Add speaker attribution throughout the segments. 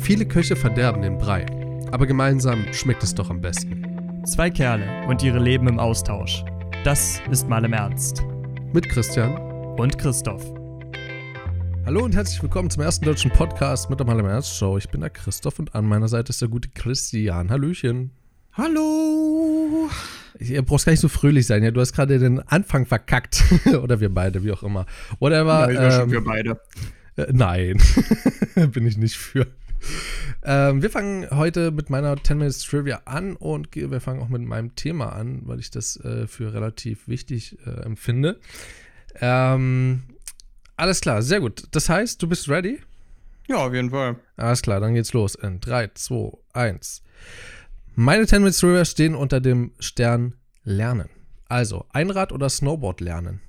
Speaker 1: Viele Köche verderben den Brei, aber gemeinsam schmeckt es doch am besten.
Speaker 2: Zwei Kerle und ihre Leben im Austausch. Das ist mal im Ernst.
Speaker 1: Mit Christian
Speaker 2: Und Christoph.
Speaker 1: Hallo und herzlich willkommen zum ersten deutschen Podcast mit der Mal im Ernst Show. Ich bin der Christoph und an meiner Seite ist der gute Christian. Hallöchen.
Speaker 3: Hallo!
Speaker 1: Ihr brauchst gar nicht so fröhlich sein, ja. Du hast gerade den Anfang verkackt. Oder wir beide, wie auch immer. Whatever.
Speaker 3: Ja, ich schon
Speaker 1: ähm,
Speaker 3: für beide.
Speaker 1: Äh, nein, bin ich nicht für. Ähm, wir fangen heute mit meiner 10 Minutes Trivia an und wir fangen auch mit meinem Thema an, weil ich das äh, für relativ wichtig äh, empfinde. Ähm, alles klar, sehr gut. Das heißt, du bist ready?
Speaker 3: Ja, auf jeden Fall.
Speaker 1: Alles klar, dann geht's los. In 3, 2, 1. Meine 10 Minutes Trivia stehen unter dem Stern Lernen. Also, Einrad oder Snowboard lernen.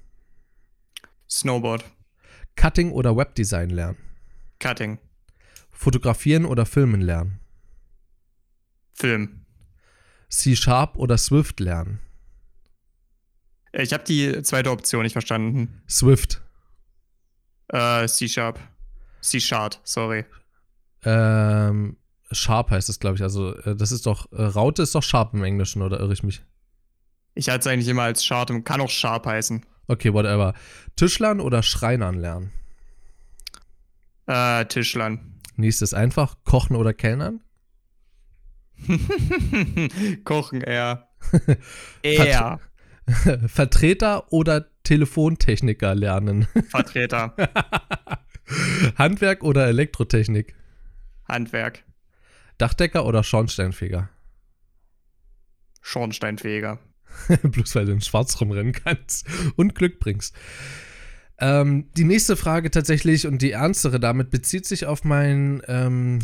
Speaker 3: Snowboard.
Speaker 1: Cutting oder Webdesign lernen.
Speaker 3: Cutting.
Speaker 1: Fotografieren oder Filmen lernen.
Speaker 3: Film.
Speaker 1: C-Sharp oder Swift lernen.
Speaker 3: Äh, Ich habe die zweite Option nicht verstanden.
Speaker 1: Swift.
Speaker 3: Äh, C-Sharp. C-Sharp, sorry.
Speaker 1: Ähm, Sharp heißt es, glaube ich. Also, äh, das ist doch, äh, Raute ist doch Sharp im Englischen, oder irre ich mich?
Speaker 3: Ich hatte es eigentlich immer als Sharp und kann auch Sharp heißen.
Speaker 1: Okay, whatever. Tischlern oder Schreinern lernen.
Speaker 3: Äh, Tischlern.
Speaker 1: Nächstes einfach. Kochen oder Kellnern.
Speaker 3: Kochen eher. eher.
Speaker 1: Vertreter oder Telefontechniker lernen.
Speaker 3: Vertreter.
Speaker 1: Handwerk oder Elektrotechnik.
Speaker 3: Handwerk.
Speaker 1: Dachdecker oder Schornsteinfeger.
Speaker 3: Schornsteinfeger.
Speaker 1: Bloß weil du in Schwarz rumrennen kannst und Glück bringst. Ähm, die nächste Frage tatsächlich und die ernstere damit bezieht sich auf meinen, ähm,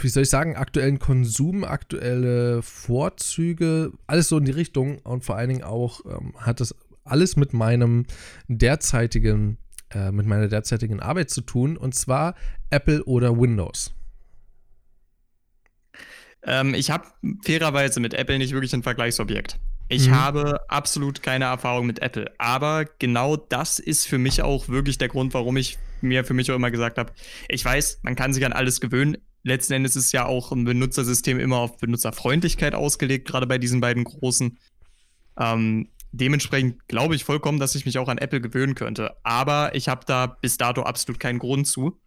Speaker 1: wie soll ich sagen, aktuellen Konsum, aktuelle Vorzüge, alles so in die Richtung und vor allen Dingen auch ähm, hat das alles mit meinem derzeitigen, äh, mit meiner derzeitigen Arbeit zu tun und zwar Apple oder Windows.
Speaker 3: Ähm, ich habe fairerweise mit Apple nicht wirklich ein Vergleichsobjekt. Ich
Speaker 1: Mhm.
Speaker 3: habe absolut keine Erfahrung mit Apple. Aber genau das ist für mich auch wirklich der Grund, warum ich mir für mich auch immer gesagt habe, ich weiß, man kann sich an alles gewöhnen. Letzten Endes ist ja auch ein Benutzersystem immer auf Benutzerfreundlichkeit ausgelegt, gerade bei diesen beiden großen. Ähm, dementsprechend glaube ich vollkommen, dass ich mich auch an Apple gewöhnen könnte. Aber ich habe da bis dato absolut keinen Grund zu.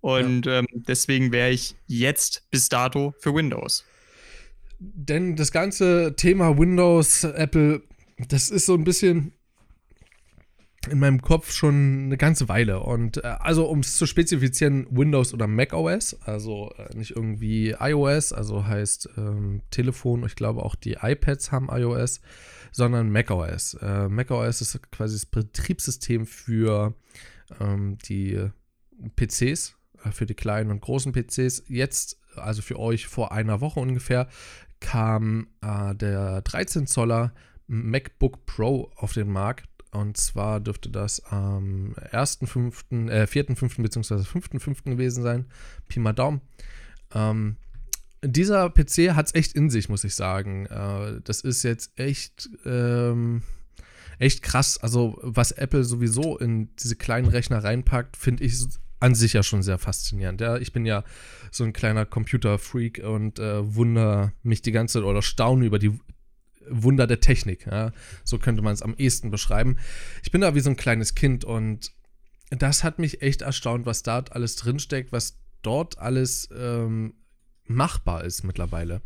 Speaker 3: Und ähm, deswegen wäre ich jetzt bis dato für Windows.
Speaker 1: Denn das ganze Thema Windows, Apple, das ist so ein bisschen in meinem Kopf schon eine ganze Weile. Und äh, also, um es zu spezifizieren, Windows oder Mac OS, also äh, nicht irgendwie iOS, also heißt ähm, Telefon, ich glaube auch die iPads haben iOS, sondern Mac OS. Äh, Mac OS ist quasi das Betriebssystem für ähm, die PCs, äh, für die kleinen und großen PCs. Jetzt, also für euch vor einer Woche ungefähr, kam äh, der 13 Zoller MacBook Pro auf den Markt. Und zwar dürfte das am 1.5., äh, 4.5. bzw. 5.5. gewesen sein. Pi mal Daumen. Ähm, dieser PC hat es echt in sich, muss ich sagen. Äh, das ist jetzt echt, ähm, echt krass. Also, was Apple sowieso in diese kleinen Rechner reinpackt, finde ich an sich ja schon sehr faszinierend. Ja, ich bin ja so ein kleiner Computerfreak und äh, wunder mich die ganze oder staune über die Wunder der Technik. Ja? So könnte man es am ehesten beschreiben. Ich bin da wie so ein kleines Kind und das hat mich echt erstaunt, was da alles drinsteckt, was dort alles ähm, machbar ist mittlerweile.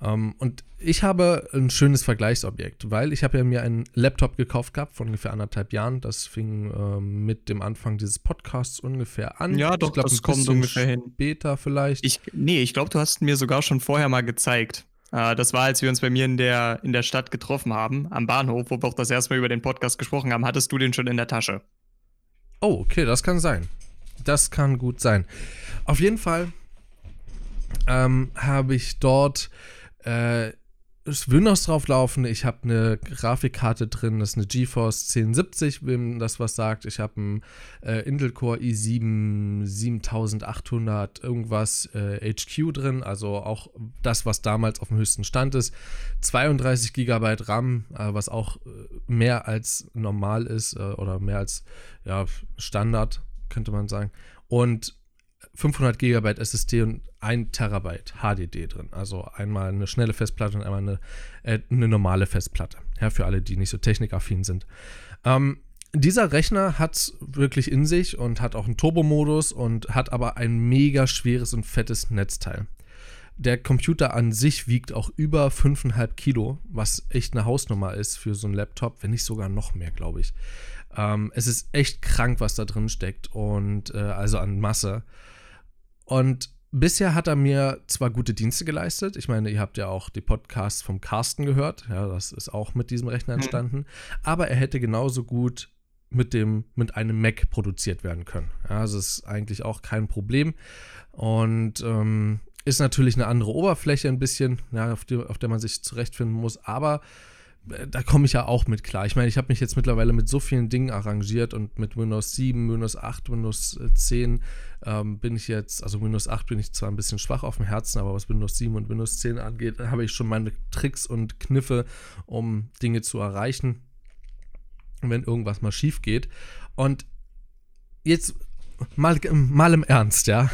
Speaker 1: Ähm, und ich habe ein schönes Vergleichsobjekt, weil ich habe ja mir einen Laptop gekauft gehabt vor ungefähr anderthalb Jahren. Das fing ähm, mit dem Anfang dieses Podcasts ungefähr an.
Speaker 3: Ja, doch,
Speaker 1: ich glaub,
Speaker 3: das
Speaker 1: ein
Speaker 3: kommt ungefähr hin.
Speaker 1: Später vielleicht.
Speaker 3: Ich, nee, ich glaube, du hast mir sogar schon vorher mal gezeigt. Äh, das war, als wir uns bei mir in der, in der Stadt getroffen haben, am Bahnhof, wo wir auch das erste Mal über den Podcast gesprochen haben, hattest du den schon in der Tasche.
Speaker 1: Oh, okay, das kann sein. Das kann gut sein. Auf jeden Fall ähm, habe ich dort äh, Windows drauf laufen. Ich habe eine Grafikkarte drin, das ist eine GeForce 1070, wem das was sagt. Ich habe einen äh, Intel Core i7 7800 irgendwas äh, HQ drin, also auch das, was damals auf dem höchsten Stand ist. 32 GB RAM, äh, was auch äh, mehr als normal ist äh, oder mehr als ja, Standard, könnte man sagen. Und 500 GB SSD und 1 Terabyte HDD drin. Also einmal eine schnelle Festplatte und einmal eine, äh, eine normale Festplatte. Ja, für alle, die nicht so technikaffin sind. Ähm, dieser Rechner hat wirklich in sich und hat auch einen Turbo-Modus und hat aber ein mega schweres und fettes Netzteil. Der Computer an sich wiegt auch über 5,5 Kilo, was echt eine Hausnummer ist für so einen Laptop, wenn nicht sogar noch mehr, glaube ich. Ähm, es ist echt krank, was da drin steckt und äh, also an Masse. Und bisher hat er mir zwar gute Dienste geleistet. Ich meine, ihr habt ja auch die Podcasts vom Carsten gehört. Ja, das ist auch mit diesem Rechner mhm. entstanden. Mhm. Aber er hätte genauso gut mit dem mit einem Mac produziert werden können. Ja, also ist eigentlich auch kein Problem und ähm, ist natürlich eine andere Oberfläche ein bisschen, ja, auf, die, auf der man sich zurechtfinden muss, aber da komme ich ja auch mit klar. Ich meine, ich habe mich jetzt mittlerweile mit so vielen Dingen arrangiert und mit Windows 7, Windows 8, Windows 10 ähm, bin ich jetzt, also Windows 8 bin ich zwar ein bisschen schwach auf dem Herzen, aber was Windows 7 und Windows 10 angeht, habe ich schon meine Tricks und Kniffe, um Dinge zu erreichen wenn irgendwas mal schief geht. Und jetzt mal, mal im Ernst, ja.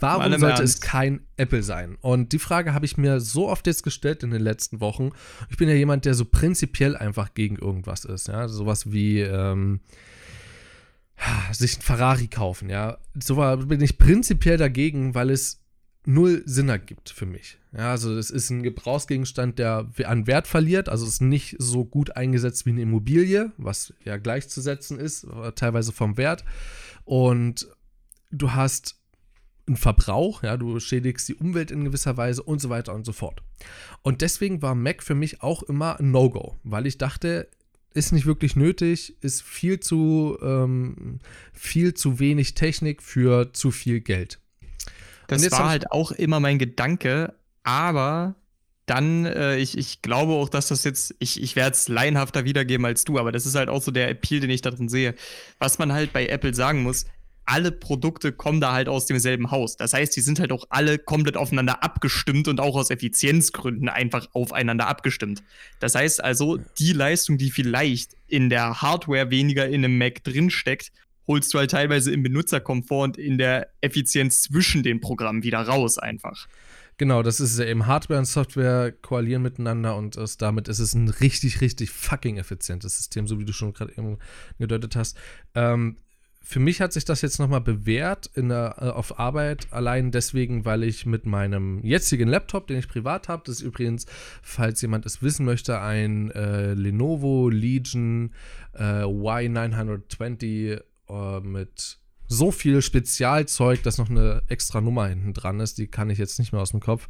Speaker 1: Warum sollte Ernst. es kein Apple sein? Und die Frage habe ich mir so oft jetzt gestellt in den letzten Wochen. Ich bin ja jemand, der so prinzipiell einfach gegen irgendwas ist, ja. Sowas wie ähm, sich ein Ferrari kaufen, ja. So bin ich prinzipiell dagegen, weil es null Sinn ergibt für mich. Ja, also es ist ein Gebrauchsgegenstand, der an Wert verliert, also ist nicht so gut eingesetzt wie eine Immobilie, was ja gleichzusetzen ist, äh, teilweise vom Wert. Und du hast einen Verbrauch, ja, du schädigst die Umwelt in gewisser Weise und so weiter und so fort. Und deswegen war Mac für mich auch immer ein No-Go, weil ich dachte, ist nicht wirklich nötig, ist viel zu, ähm, viel zu wenig Technik für zu viel Geld.
Speaker 3: Das war halt auch immer mein Gedanke, aber dann, äh, ich, ich glaube auch, dass das jetzt, ich, ich werde es laienhafter wiedergeben als du, aber das ist halt auch so der Appeal, den ich darin sehe. Was man halt bei Apple sagen muss, alle Produkte kommen da halt aus demselben Haus. Das heißt, die sind halt auch alle komplett aufeinander abgestimmt und auch aus Effizienzgründen einfach aufeinander abgestimmt. Das heißt also, die Leistung, die vielleicht in der Hardware weniger in einem Mac drinsteckt, holst du halt teilweise im Benutzerkomfort und in der Effizienz zwischen den Programmen wieder raus einfach.
Speaker 1: Genau, das ist ja eben Hardware und Software koalieren miteinander und es, damit ist es ein richtig, richtig fucking effizientes System, so wie du schon gerade eben gedeutet hast. Ähm, für mich hat sich das jetzt nochmal bewährt in der, äh, auf Arbeit, allein deswegen, weil ich mit meinem jetzigen Laptop, den ich privat habe, das ist übrigens, falls jemand es wissen möchte, ein äh, Lenovo Legion äh, Y920 äh, mit so viel Spezialzeug, dass noch eine extra Nummer hinten dran ist, die kann ich jetzt nicht mehr aus dem Kopf,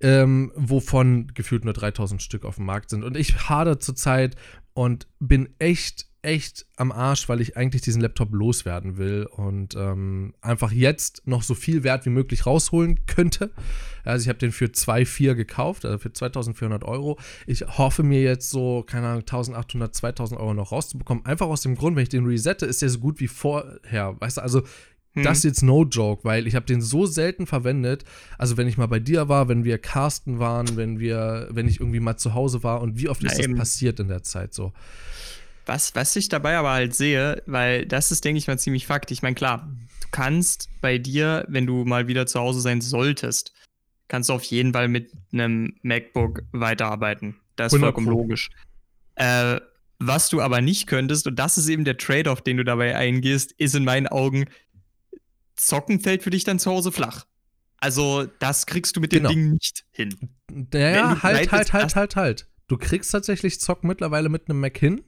Speaker 1: ähm, wovon gefühlt nur 3000 Stück auf dem Markt sind. Und ich hadere zurzeit und bin echt echt am Arsch, weil ich eigentlich diesen Laptop loswerden will und ähm, einfach jetzt noch so viel Wert wie möglich rausholen könnte. Also ich habe den für 2,4 gekauft, also für 2400 Euro. Ich hoffe mir jetzt so, keine Ahnung, 1800, 2000 Euro noch rauszubekommen. Einfach aus dem Grund, wenn ich den resette, ist der so gut wie vorher. Weißt du, also hm. das ist jetzt no joke, weil ich habe den so selten verwendet. Also wenn ich mal bei dir war, wenn wir Carsten waren, wenn wir, wenn ich irgendwie mal zu Hause war und wie oft ist das passiert in der Zeit so.
Speaker 3: Was, was ich dabei aber halt sehe, weil das ist, denke ich mal, ziemlich Fakt. Ich meine, klar, du kannst bei dir, wenn du mal wieder zu Hause sein solltest, kannst du auf jeden Fall mit einem MacBook weiterarbeiten. Das ist vollkommen logisch. Äh, was du aber nicht könntest, und das ist eben der Trade-off, den du dabei eingehst, ist in meinen Augen, Zocken fällt für dich dann zu Hause flach. Also, das kriegst du mit dem genau. Ding nicht hin.
Speaker 1: Ja, halt, halt, halt, halt, halt. Du kriegst tatsächlich Zocken mittlerweile mit einem Mac hin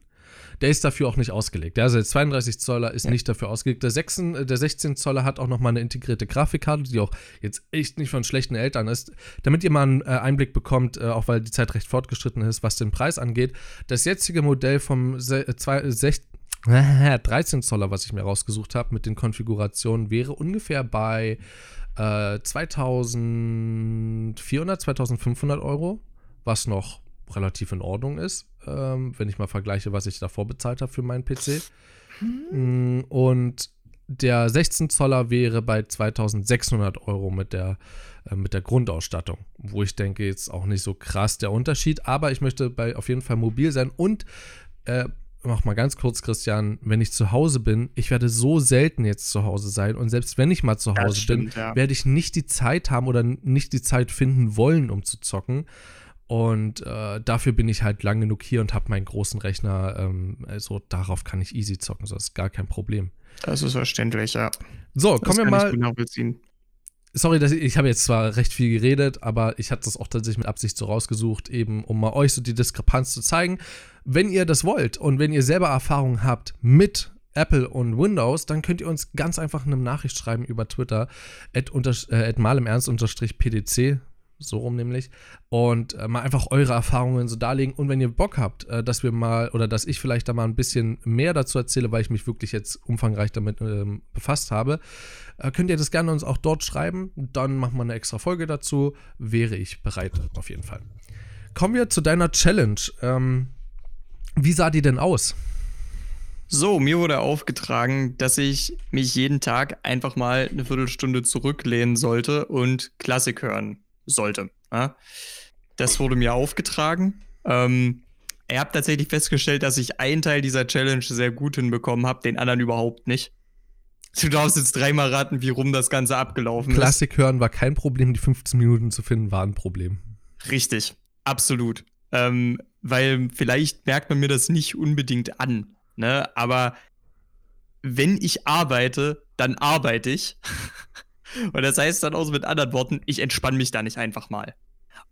Speaker 1: der ist dafür auch nicht ausgelegt. Der, also der 32 Zoller ist ja. nicht dafür ausgelegt. Der, 6, der 16 Zoller hat auch nochmal eine integrierte Grafikkarte, die auch jetzt echt nicht von schlechten Eltern ist. Damit ihr mal einen äh, Einblick bekommt, äh, auch weil die Zeit recht fortgeschritten ist, was den Preis angeht. Das jetzige Modell vom 13 äh, Zoller, was ich mir rausgesucht habe, mit den Konfigurationen, wäre ungefähr bei äh, 2400, 2500 Euro, was noch relativ in Ordnung ist ähm, wenn ich mal vergleiche, was ich davor bezahlt habe für meinen PC. Mhm. Und der 16 Zoller wäre bei 2600 Euro mit der, äh, mit der Grundausstattung, wo ich denke, jetzt auch nicht so krass der Unterschied, aber ich möchte bei auf jeden Fall mobil sein und äh, mach mal ganz kurz, Christian, wenn ich zu Hause bin, ich werde so selten jetzt zu Hause sein und selbst wenn ich mal zu Hause
Speaker 3: stimmt,
Speaker 1: bin,
Speaker 3: ja.
Speaker 1: werde ich nicht die Zeit haben oder nicht die Zeit finden wollen, um zu zocken. Und äh, dafür bin ich halt lang genug hier und habe meinen großen Rechner. Ähm, also darauf kann ich easy zocken, so das ist gar kein Problem.
Speaker 3: Das ist verständlich, ja.
Speaker 1: So,
Speaker 3: Das
Speaker 1: kommen wir mal.
Speaker 3: Ich nachvollziehen.
Speaker 1: Sorry, dass ich, ich habe jetzt zwar recht viel geredet, aber ich hatte das auch tatsächlich mit Absicht so rausgesucht, eben um mal euch so die Diskrepanz zu zeigen. Wenn ihr das wollt und wenn ihr selber Erfahrungen habt mit Apple und Windows, dann könnt ihr uns ganz einfach eine Nachricht schreiben über Twitter, at, unter, äh, at malimernst-pdc, so rum nämlich, und äh, mal einfach eure Erfahrungen so darlegen. Und wenn ihr Bock habt, äh, dass wir mal oder dass ich vielleicht da mal ein bisschen mehr dazu erzähle, weil ich mich wirklich jetzt umfangreich damit ähm, befasst habe, äh, könnt ihr das gerne uns auch dort schreiben. Dann machen wir eine extra Folge dazu. Wäre ich bereit, auf jeden Fall. Kommen wir zu deiner Challenge. Ähm, wie sah die denn aus?
Speaker 3: So, mir wurde aufgetragen, dass ich mich jeden Tag einfach mal eine Viertelstunde zurücklehnen sollte und Klassik hören sollte. Ja? Das wurde mir aufgetragen. Ähm, ich habe tatsächlich festgestellt, dass ich einen Teil dieser Challenge sehr gut hinbekommen habe, den anderen überhaupt nicht. Du darfst jetzt dreimal raten, wie rum das Ganze abgelaufen
Speaker 1: Klassik hören war kein Problem, die 15 Minuten zu finden war ein Problem.
Speaker 3: ist. Richtig, absolut. Ähm, weil vielleicht merkt man mir das nicht unbedingt an. Ne? Aber wenn ich arbeite, dann arbeite ich. Und das heißt dann auch so mit anderen Worten, ich entspanne mich da nicht einfach mal.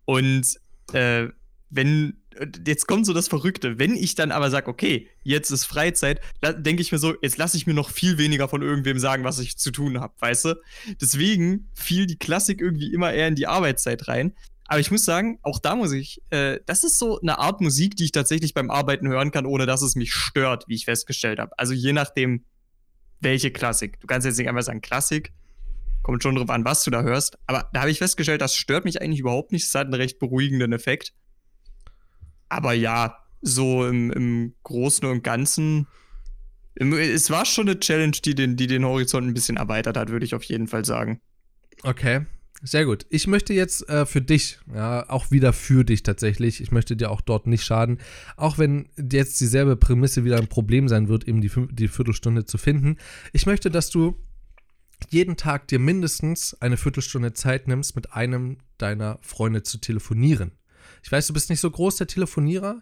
Speaker 3: Und äh, wenn, jetzt kommt so das Verrückte, wenn ich dann aber sage, okay, jetzt ist Freizeit, dann denke ich mir so, jetzt lasse ich mir noch viel weniger von irgendwem sagen, was ich zu tun habe, weißt du? Deswegen fiel die Klassik irgendwie immer eher in die Arbeitszeit rein. Aber ich muss sagen, auch da muss ich, äh, das ist so eine Art Musik, die ich tatsächlich beim Arbeiten hören kann, ohne dass es mich stört, wie ich festgestellt habe. Also je nachdem, welche Klassik. Du kannst jetzt nicht einfach sagen Klassik, kommt schon drauf an, was du da hörst. Aber da habe ich festgestellt, das stört mich eigentlich überhaupt nicht. Es hat einen recht beruhigenden Effekt. Aber ja, so im, im Großen und Ganzen, es war schon eine Challenge, die den, die den Horizont ein bisschen erweitert hat, würde ich auf jeden Fall sagen.
Speaker 1: Okay, sehr gut. Ich möchte jetzt äh, für dich, ja, auch wieder für dich tatsächlich, ich möchte dir auch dort nicht schaden, auch wenn jetzt dieselbe Prämisse wieder ein Problem sein wird, eben die, die Viertelstunde zu finden. Ich möchte, dass du jeden Tag dir mindestens eine Viertelstunde Zeit nimmst, mit einem deiner Freunde zu telefonieren. Ich weiß, du bist nicht so groß der Telefonierer,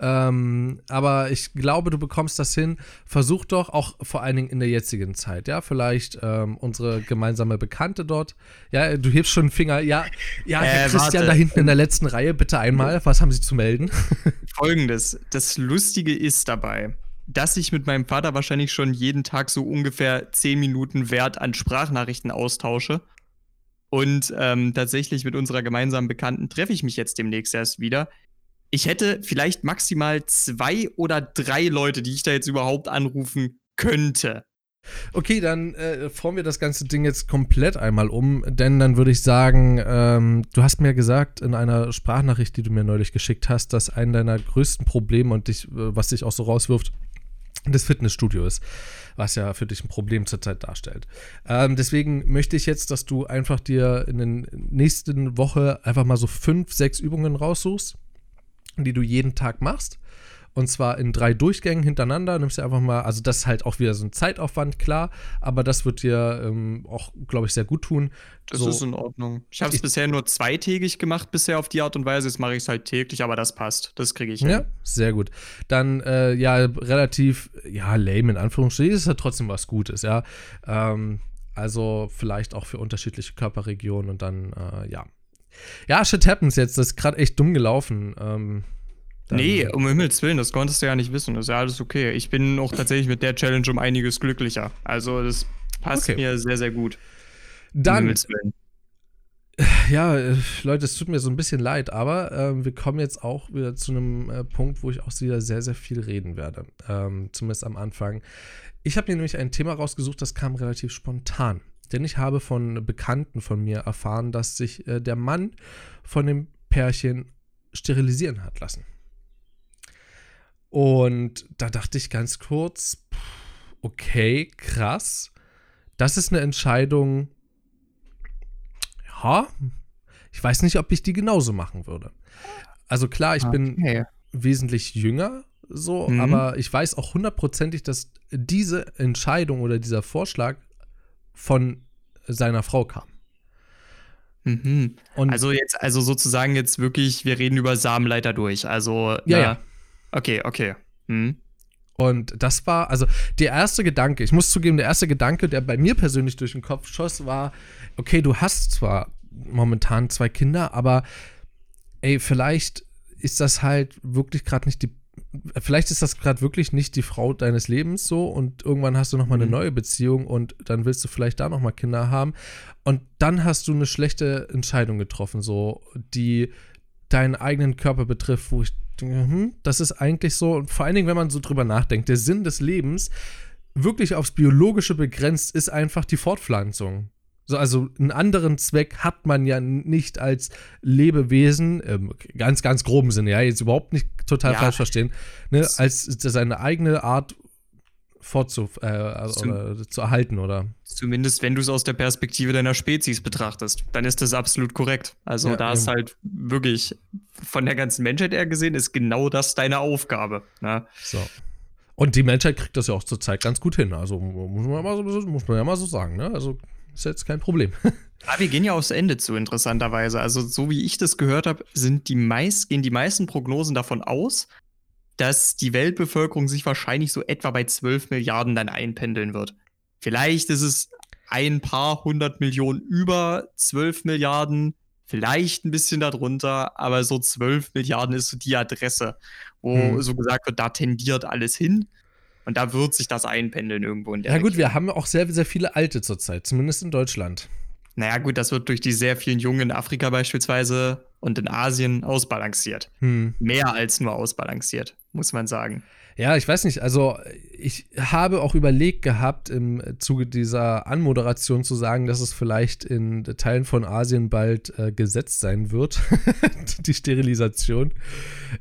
Speaker 1: ähm, aber ich glaube, du bekommst das hin. Versuch doch auch vor allen Dingen in der jetzigen Zeit, ja, vielleicht ähm, unsere gemeinsame Bekannte dort. Ja, du hebst schon den Finger. Ja, ja,
Speaker 3: Äh,
Speaker 1: Christian
Speaker 3: warte.
Speaker 1: da hinten in der letzten Reihe, bitte einmal. Was haben Sie zu melden?
Speaker 3: Folgendes: Das Lustige ist dabei, dass ich mit meinem Vater wahrscheinlich schon jeden Tag so ungefähr 10 Minuten Wert an Sprachnachrichten austausche. Und ähm, tatsächlich mit unserer gemeinsamen Bekannten treffe ich mich jetzt demnächst erst wieder. Ich hätte vielleicht maximal zwei oder drei Leute, die ich da jetzt überhaupt anrufen könnte.
Speaker 1: Okay, dann äh, formen wir das ganze Ding jetzt komplett einmal um, denn dann würde ich sagen, ähm, du hast mir gesagt in einer Sprachnachricht, die du mir neulich geschickt hast, dass ein deiner größten Probleme und dich, äh, was dich auch so rauswirft, das Fitnessstudio ist, was ja für dich ein Problem zurzeit darstellt. Ähm, deswegen möchte ich jetzt, dass du einfach dir in den nächsten Woche einfach mal so fünf, sechs Übungen raussuchst, die du jeden Tag machst. Und zwar in drei Durchgängen hintereinander. Nimmst du einfach mal, also das ist halt auch wieder so ein Zeitaufwand, klar, aber das wird dir ähm, auch, glaube ich, sehr gut tun.
Speaker 3: Das
Speaker 1: So.
Speaker 3: ist in Ordnung. Ich habe es bisher nur zweitägig gemacht, bisher auf die Art und Weise. Jetzt mache ich es halt täglich, aber das passt. Das kriege ich hin.
Speaker 1: Ja, sehr gut. Dann, äh, ja, relativ, ja, lame in Anführungsstrichen, ist ja trotzdem was Gutes, ja. Ähm, also vielleicht auch für unterschiedliche Körperregionen und dann, äh, ja. Ja, shit happens jetzt, das ist gerade echt dumm gelaufen. Ähm, dann-
Speaker 3: Nee, um Himmels Willen, das konntest du ja nicht wissen. Das ist ja alles okay. Ich bin auch tatsächlich mit der Challenge um einiges glücklicher. Also, das passt
Speaker 1: Okay.
Speaker 3: mir sehr, sehr gut. Um
Speaker 1: Dann,
Speaker 3: Willen.
Speaker 1: ja, äh, Leute, es tut mir so ein bisschen leid, aber ähm, wir kommen jetzt auch wieder zu einem äh, Punkt, wo ich auch wieder sehr, sehr viel reden werde. Ähm, zumindest am Anfang. Ich habe mir nämlich ein Thema rausgesucht, das kam relativ spontan. Denn ich habe von Bekannten von mir erfahren, dass sich äh, der Mann von dem Pärchen sterilisieren hat lassen. Und da dachte ich ganz kurz, okay, krass. Das ist eine Entscheidung, ja, ich weiß nicht, ob ich die genauso machen würde. Also klar, ich bin
Speaker 3: Okay.
Speaker 1: wesentlich jünger, so, mhm. aber ich weiß auch hundertprozentig, dass diese Entscheidung oder dieser Vorschlag von seiner Frau kam.
Speaker 3: Mhm. also jetzt, also sozusagen jetzt wirklich, wir reden über Samenleiter durch. Also
Speaker 1: ja, na, ja.
Speaker 3: Okay, okay. Mhm.
Speaker 1: Und das war, also der erste Gedanke, ich muss zugeben, der erste Gedanke, der bei mir persönlich durch den Kopf schoss, war, okay, du hast zwar momentan zwei Kinder, aber ey, vielleicht ist das halt wirklich gerade nicht die vielleicht ist das gerade wirklich nicht die Frau deines Lebens so und irgendwann hast du noch mal eine mhm. neue Beziehung und dann willst du vielleicht da noch mal Kinder haben und dann hast du eine schlechte Entscheidung getroffen so die deinen eigenen Körper betrifft wo ich denke hm, das ist eigentlich so und vor allen Dingen wenn man so drüber nachdenkt der Sinn des Lebens wirklich aufs biologische begrenzt ist einfach die Fortpflanzung so, also einen anderen Zweck hat man ja nicht als Lebewesen, im ganz, ganz groben Sinne, ja, jetzt überhaupt nicht total ja. falsch verstehen, ne, als seine eigene Art fortzu äh, also, zu erhalten, oder?
Speaker 3: Zumindest wenn du es aus der Perspektive deiner Spezies betrachtest, dann ist das absolut korrekt. Also ja, da ist halt wirklich von der ganzen Menschheit her gesehen, ist genau das deine Aufgabe. Ne?
Speaker 1: So. Und die Menschheit kriegt das ja auch zurzeit ganz gut hin. Also muss man ja mal so, muss man ja mal so sagen, ne? Also ist jetzt kein Problem.
Speaker 3: Aber wir gehen ja aufs Ende zu, interessanterweise. Also, so wie ich das gehört habe, sind die meist, gehen die meisten Prognosen davon aus, dass die Weltbevölkerung sich wahrscheinlich so etwa bei 12 Milliarden dann einpendeln wird. Vielleicht ist es ein paar hundert Millionen über 12 Milliarden, vielleicht ein bisschen darunter, aber so 12 Milliarden ist so die Adresse, wo hm. so gesagt wird, da tendiert alles hin. Und da wird sich das einpendeln irgendwo in
Speaker 1: der Ja, gut, wir haben auch sehr, sehr viele Alte zurzeit, zumindest in Deutschland.
Speaker 3: Naja, gut, das wird durch die sehr vielen Jungen in Afrika beispielsweise und in Asien ausbalanciert. Hm. Mehr als nur ausbalanciert, muss man sagen.
Speaker 1: Ja, ich weiß nicht. Also, ich habe auch überlegt gehabt, im Zuge dieser Anmoderation zu sagen, dass es vielleicht in Teilen von Asien bald äh, gesetzt sein wird, die Sterilisation.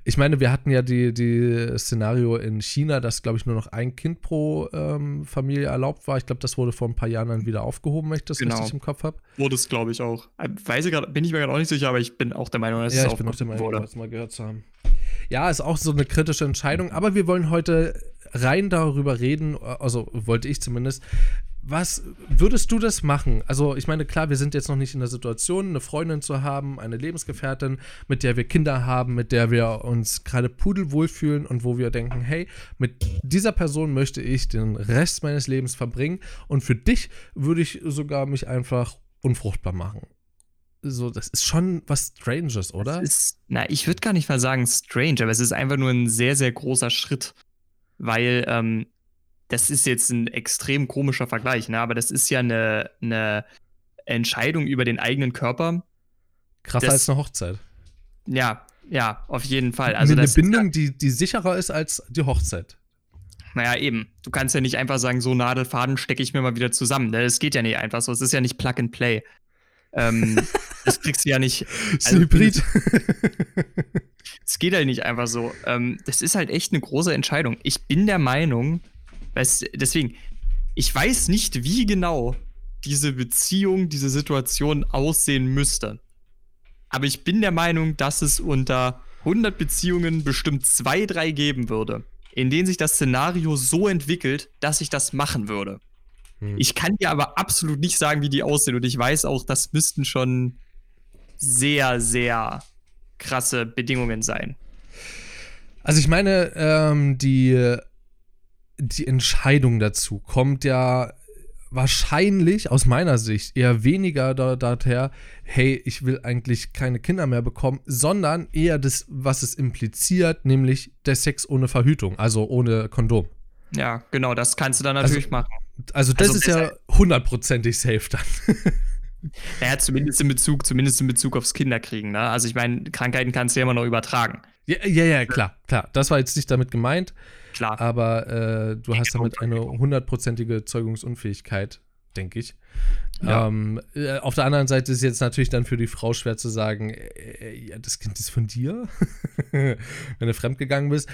Speaker 1: Ich meine, wir hatten ja die, die Szenario in China, dass, glaube ich, nur noch ein Kind pro ähm, Familie erlaubt war. Ich glaube, das wurde vor ein paar Jahren dann wieder aufgehoben, wenn ich das genau. richtig im Kopf habe.
Speaker 3: Wurde es, glaube ich, auch. Äh, weiß ich grad, bin ich mir gerade auch nicht sicher, aber ich bin auch der Meinung,
Speaker 1: dass ja, es ich bin auch der Meinung, das mal gehört zu haben. Ja, ist auch so eine kritische Entscheidung, aber wir wollen heute rein darüber reden, also wollte ich zumindest. Was würdest du das machen? Also, ich meine, klar, wir sind jetzt noch nicht in der Situation, eine Freundin zu haben, eine Lebensgefährtin, mit der wir Kinder haben, mit der wir uns gerade pudelwohl fühlen und wo wir denken, hey, mit dieser Person möchte ich den Rest meines Lebens verbringen und für dich würde ich sogar mich einfach unfruchtbar machen so, das ist schon was Stranges, oder?
Speaker 3: Ist, na, ich würde gar nicht mal sagen strange, aber es ist einfach nur ein sehr, sehr großer Schritt. Weil, ähm, das ist jetzt ein extrem komischer Vergleich, ne? Aber das ist ja eine, eine Entscheidung über den eigenen Körper.
Speaker 1: Krasser das, als eine Hochzeit.
Speaker 3: Ja, ja, auf jeden Fall. Also
Speaker 1: eine Bindung, die, die sicherer ist als die Hochzeit.
Speaker 3: Naja, eben. Du kannst ja nicht einfach sagen, so Nadelfaden stecke ich mir mal wieder zusammen. Ne? Das geht ja nicht einfach so. Es ist ja nicht Plug and Play. Ähm, das kriegst du ja nicht.
Speaker 1: Also, Hybrid.
Speaker 3: Es geht halt nicht einfach so. Ähm, das ist halt echt eine große Entscheidung. Ich bin der Meinung, weißt, deswegen, ich weiß nicht, wie genau diese Beziehung, diese Situation aussehen müsste. Aber ich bin der Meinung, dass es unter 100 Beziehungen bestimmt zwei, drei geben würde, in denen sich das Szenario so entwickelt, dass ich das machen würde. Hm. Ich kann dir aber absolut nicht sagen, wie die aussehen. Und ich weiß auch, das müssten schon sehr, sehr krasse Bedingungen sein.
Speaker 1: Also ich meine, ähm, die, die Entscheidung dazu kommt ja wahrscheinlich aus meiner Sicht eher weniger daher, hey, ich will eigentlich keine Kinder mehr bekommen, sondern eher das, was es impliziert, nämlich der Sex ohne Verhütung, also ohne Kondom.
Speaker 3: Ja, genau, das kannst du dann natürlich
Speaker 1: also,
Speaker 3: machen.
Speaker 1: Also das also ist ja hundertprozentig safe dann.
Speaker 3: Naja, zumindest in Bezug, zumindest in Bezug aufs Kinderkriegen, ne? Also ich meine, Krankheiten kannst du ja immer noch übertragen.
Speaker 1: Ja, ja, ja, klar, klar. Das war jetzt nicht damit gemeint.
Speaker 3: Klar.
Speaker 1: Aber äh, du hast damit eine hundertprozentige Zeugungsunfähigkeit, denke ich. Ja. Ähm, äh, auf der anderen Seite ist jetzt natürlich dann für die Frau schwer zu sagen, äh, ja, das Kind ist von dir, wenn du fremdgegangen bist.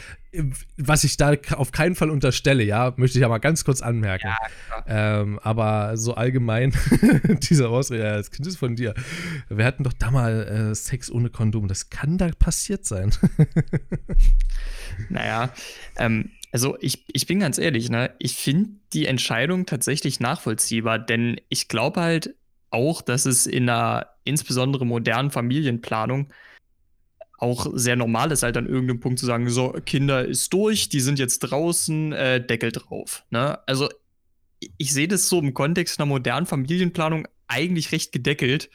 Speaker 1: Was ich da auf keinen Fall unterstelle, ja, möchte ich aber ganz kurz anmerken. Ja, ähm, aber so allgemein, diese Ausrede, ja, das Kind ist von dir. Wir hatten doch da mal äh, Sex ohne Kondom. Das kann da passiert sein.
Speaker 3: naja, ähm, also ich, ich bin ganz ehrlich, ne? Ich finde die Entscheidung tatsächlich nachvollziehbar, denn ich glaube halt auch, dass es in einer insbesondere modernen Familienplanung auch sehr normal ist, halt an irgendeinem Punkt zu sagen, so, Kinder ist durch, die sind jetzt draußen, äh, Deckel drauf. Ne? Also ich sehe das so im Kontext einer modernen Familienplanung eigentlich recht gedeckelt.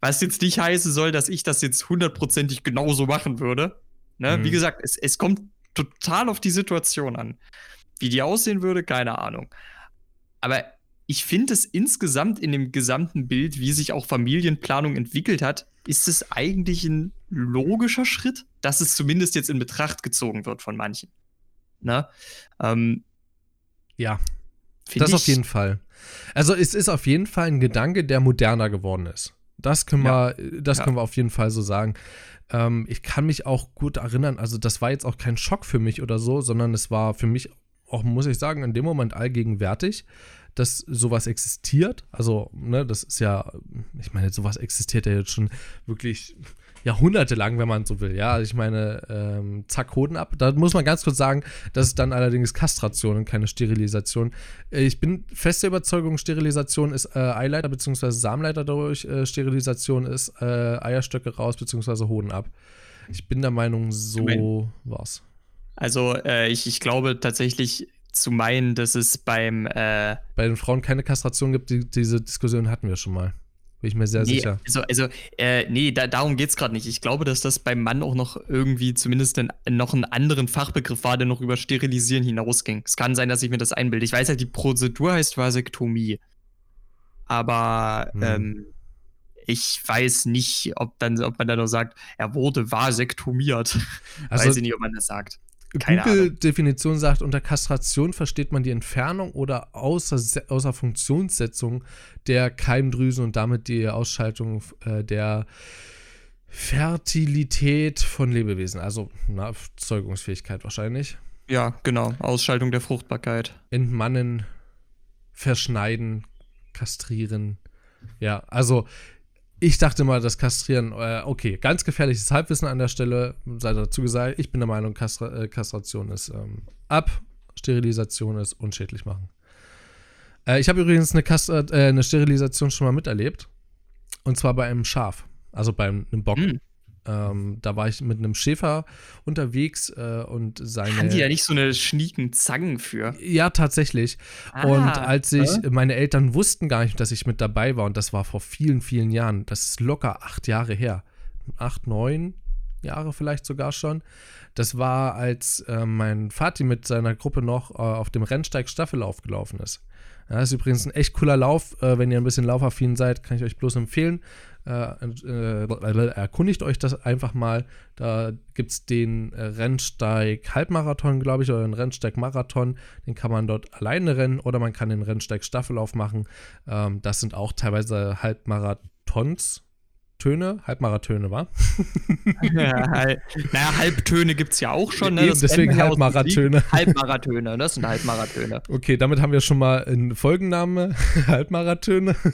Speaker 3: Was jetzt nicht heißen soll, dass ich das jetzt hundertprozentig genauso machen würde. Ne? Mhm. Wie gesagt, es, es kommt total auf die Situation an. Wie die aussehen würde, keine Ahnung. Aber ich finde es insgesamt in dem gesamten Bild, wie sich auch Familienplanung entwickelt hat, ist es eigentlich ein logischer Schritt, dass es zumindest jetzt in Betracht gezogen wird von manchen. Na? Ähm,
Speaker 1: ja, das auf jeden Fall. Also es ist auf jeden Fall ein Gedanke, der moderner geworden ist. Das können ja. wir, das ja. können wir auf jeden Fall so sagen. Ähm, ich kann mich auch gut erinnern, also das war jetzt auch kein Schock für mich oder so, sondern es war für mich auch, muss ich sagen, in dem Moment allgegenwärtig, dass sowas existiert. Also, ne, das ist ja, ich meine, sowas existiert ja jetzt schon wirklich jahrhundertelang, wenn man so will. Ja, ich meine, ähm, zack, Hoden ab. Da muss man ganz kurz sagen, das ist dann allerdings Kastration und keine Sterilisation. Äh, ich bin feste Überzeugung, Sterilisation ist äh, Eileiter bzw. Samenleiter durch, äh, Sterilisation ist äh, Eierstöcke raus bzw. Hoden ab. Ich bin der Meinung, so war's.
Speaker 3: Also äh, ich, ich glaube tatsächlich zu meinen, dass es beim äh
Speaker 1: bei den Frauen keine Kastration gibt, die, diese Diskussion hatten wir schon mal. Bin ich mir sehr
Speaker 3: nee,
Speaker 1: sicher.
Speaker 3: Also, also äh, nee, da, darum geht es gerade nicht. Ich glaube, dass das beim Mann auch noch irgendwie zumindest einen, noch einen anderen Fachbegriff war, der noch über Sterilisieren hinausging. Es kann sein, dass ich mir das einbilde. Ich weiß halt, die Prozedur heißt Vasektomie. Aber hm. ähm, ich weiß nicht, ob, dann, ob man dann noch sagt, er wurde vasektomiert. Also, weiß ich nicht, ob man das sagt.
Speaker 1: Google-Definition sagt, unter Kastration versteht man die Entfernung oder außer, außer Funktionssetzung der Keimdrüsen und damit die Ausschaltung äh, der Fertilität von Lebewesen. Also na, Zeugungsfähigkeit wahrscheinlich.
Speaker 3: Ja, genau. Ausschaltung der Fruchtbarkeit.
Speaker 1: Entmannen, verschneiden, kastrieren. Ja, also ich dachte mal, das Kastrieren, äh, okay, ganz gefährliches Halbwissen an der Stelle, sei dazu gesagt. Ich bin der Meinung, Kastra äh, Kastration ist ähm, ab, Sterilisation ist unschädlich machen. Äh, ich habe übrigens eine, Kastra äh, eine Sterilisation schon mal miterlebt. Und zwar bei einem Schaf, also bei einem Bock. Mm. Ähm, da war ich mit einem Schäfer unterwegs äh, und seine.
Speaker 3: Haben die ja nicht so eine schnieken Zangen für?
Speaker 1: Ja, tatsächlich. Ah, und als ich, äh? meine Eltern wussten gar nicht, dass ich mit dabei war und das war vor vielen, vielen Jahren. Das ist locker acht Jahre her. Acht, neun Jahre vielleicht sogar schon. Das war, als äh, mein Vati mit seiner Gruppe noch äh, auf dem Rennsteig Staffellauf gelaufen ist. Ja, das ist übrigens ein echt cooler Lauf. Äh, wenn ihr ein bisschen laufaffin seid, kann ich euch bloß empfehlen. Äh, äh, erkundigt euch das einfach mal. Da gibt es den Rennsteig Halbmarathon, glaube ich, oder den Rennsteig Marathon. Den kann man dort alleine rennen oder man kann den Rennsteig Staffellauf machen. Ähm, das sind auch teilweise Halbmarathons. Töne, Halbmaratöne, wa?
Speaker 3: ja, halb, naja, Halbtöne gibt es ja auch schon. Ne?
Speaker 1: Eben, deswegen Halbmaratöne.
Speaker 3: Halbmaratöne, das sind Halbmaratöne.
Speaker 1: Okay, damit haben wir schon mal einen Folgenname. Halbmaratöne.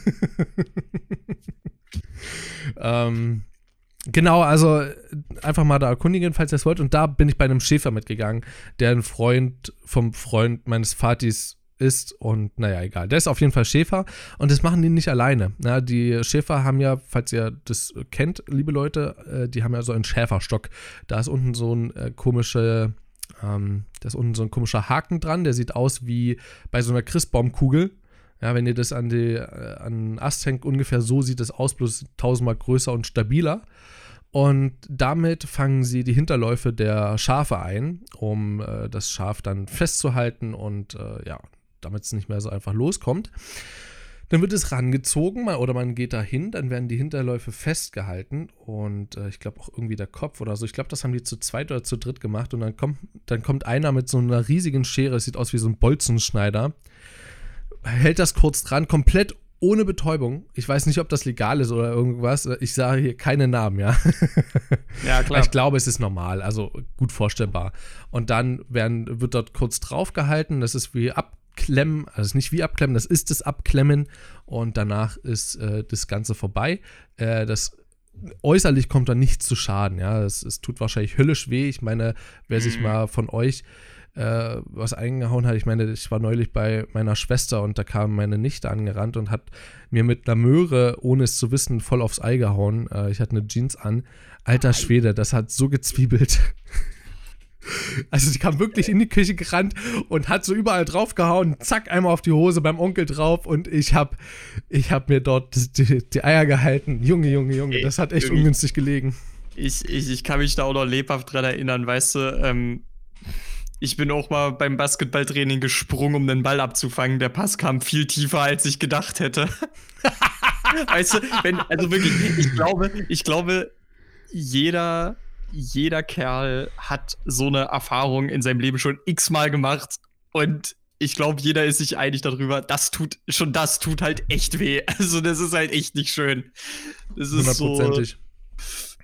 Speaker 1: ähm, genau, also einfach mal da erkundigen, falls ihr es wollt. Und da bin ich bei einem Schäfer mitgegangen, der ein Freund vom Freund meines Vatis ist und naja, egal. Der ist auf jeden Fall Schäfer und das machen die nicht alleine. Ja, die Schäfer haben ja, falls ihr das kennt, liebe Leute, äh, die haben ja so einen Schäferstock. Da ist unten so ein äh, komische, ähm, da ist unten so ein komischer Haken dran, der sieht aus wie bei so einer Christbaumkugel. Ja, wenn ihr das an, die, äh, an Ast hängt, ungefähr so sieht es aus, bloß tausendmal größer und stabiler. Und damit fangen sie die Hinterläufe der Schafe ein, um äh, das Schaf dann festzuhalten und äh, ja, damit es nicht mehr so einfach loskommt. Dann wird es rangezogen oder man geht dahin, dann werden die Hinterläufe festgehalten und äh, ich glaube auch irgendwie der Kopf oder so. Ich glaube, das haben die zu zweit oder zu dritt gemacht und dann kommt, dann kommt einer mit so einer riesigen Schere, es sieht aus wie so ein Bolzenschneider, hält das kurz dran, komplett ohne Betäubung. Ich weiß nicht, ob das legal ist oder irgendwas. Ich sage hier keine Namen, ja.
Speaker 3: Ja, klar.
Speaker 1: Ich glaube, es ist normal, also gut vorstellbar. Und dann werden, wird dort kurz draufgehalten. Das ist wie abklemmen, also nicht wie abklemmen, das ist das Abklemmen. Und danach ist äh, das Ganze vorbei. Äh, das äußerlich kommt da nichts zu Schaden, ja. Es, es tut wahrscheinlich höllisch weh. Ich meine, wer sich
Speaker 3: Mhm.
Speaker 1: mal von euch äh, was eingehauen hat. Ich meine, ich war neulich bei meiner Schwester und da kam meine Nichte angerannt und hat mir mit einer Möhre, ohne es zu wissen, voll aufs Ei gehauen. Äh, ich hatte eine Jeans an. Alter Schwede, das hat so gezwiebelt. Also sie kam wirklich in die Küche gerannt und hat so überall draufgehauen, zack, einmal auf die Hose beim Onkel drauf und ich hab, ich hab mir dort die, die Eier gehalten. Junge, Junge, Junge, das hat echt ungünstig gelegen.
Speaker 3: Ich, ich, ich kann mich da auch noch lebhaft dran erinnern, weißt du, ähm, ich bin auch mal beim Basketballtraining gesprungen, um den Ball abzufangen. Der Pass kam viel tiefer, als ich gedacht hätte. weißt du, wenn, also wirklich, ich glaube, ich glaube, jeder, jeder Kerl hat so eine Erfahrung in seinem Leben schon x-mal gemacht und ich glaube, jeder ist sich einig darüber, das tut, schon das tut halt echt weh. Also, das ist halt echt nicht schön. Das ist so.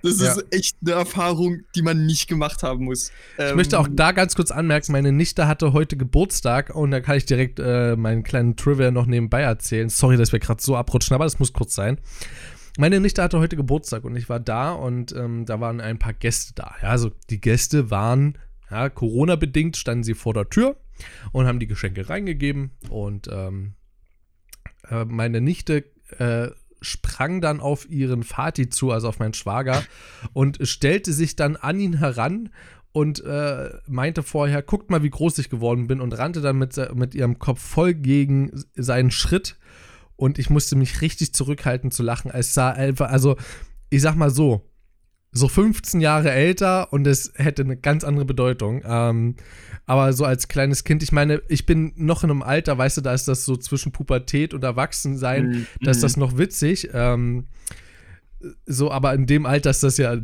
Speaker 3: Das
Speaker 1: Ja.
Speaker 3: ist echt eine Erfahrung, die man nicht gemacht haben muss.
Speaker 1: Ich möchte
Speaker 3: Ähm,
Speaker 1: auch da ganz kurz anmerken, meine Nichte hatte heute Geburtstag und da kann ich direkt äh, meinen kleinen Trivia noch nebenbei erzählen. Sorry, dass wir gerade so abrutschen, aber das muss kurz sein. Meine Nichte hatte heute Geburtstag und ich war da und ähm, da waren ein paar Gäste da. Ja, also die Gäste waren, ja, Corona-bedingt standen sie vor der Tür und haben die Geschenke reingegeben und ähm, äh, meine Nichte äh, sprang dann auf ihren Vati zu, also auf meinen Schwager, und stellte sich dann an ihn heran und äh, meinte vorher, guckt mal, wie groß ich geworden bin und rannte dann mit, mit ihrem Kopf voll gegen seinen Schritt und ich musste mich richtig zurückhalten zu lachen. Es sah einfach, also ich sag mal so, so 15 Jahre älter und es hätte eine ganz andere Bedeutung. Ähm, aber so als kleines Kind, ich meine, ich bin noch in einem Alter, weißt du, da ist das so zwischen Pubertät und Erwachsensein,
Speaker 3: Mhm.
Speaker 1: da ist das noch witzig. Ähm, so, aber in dem Alter ist das ja,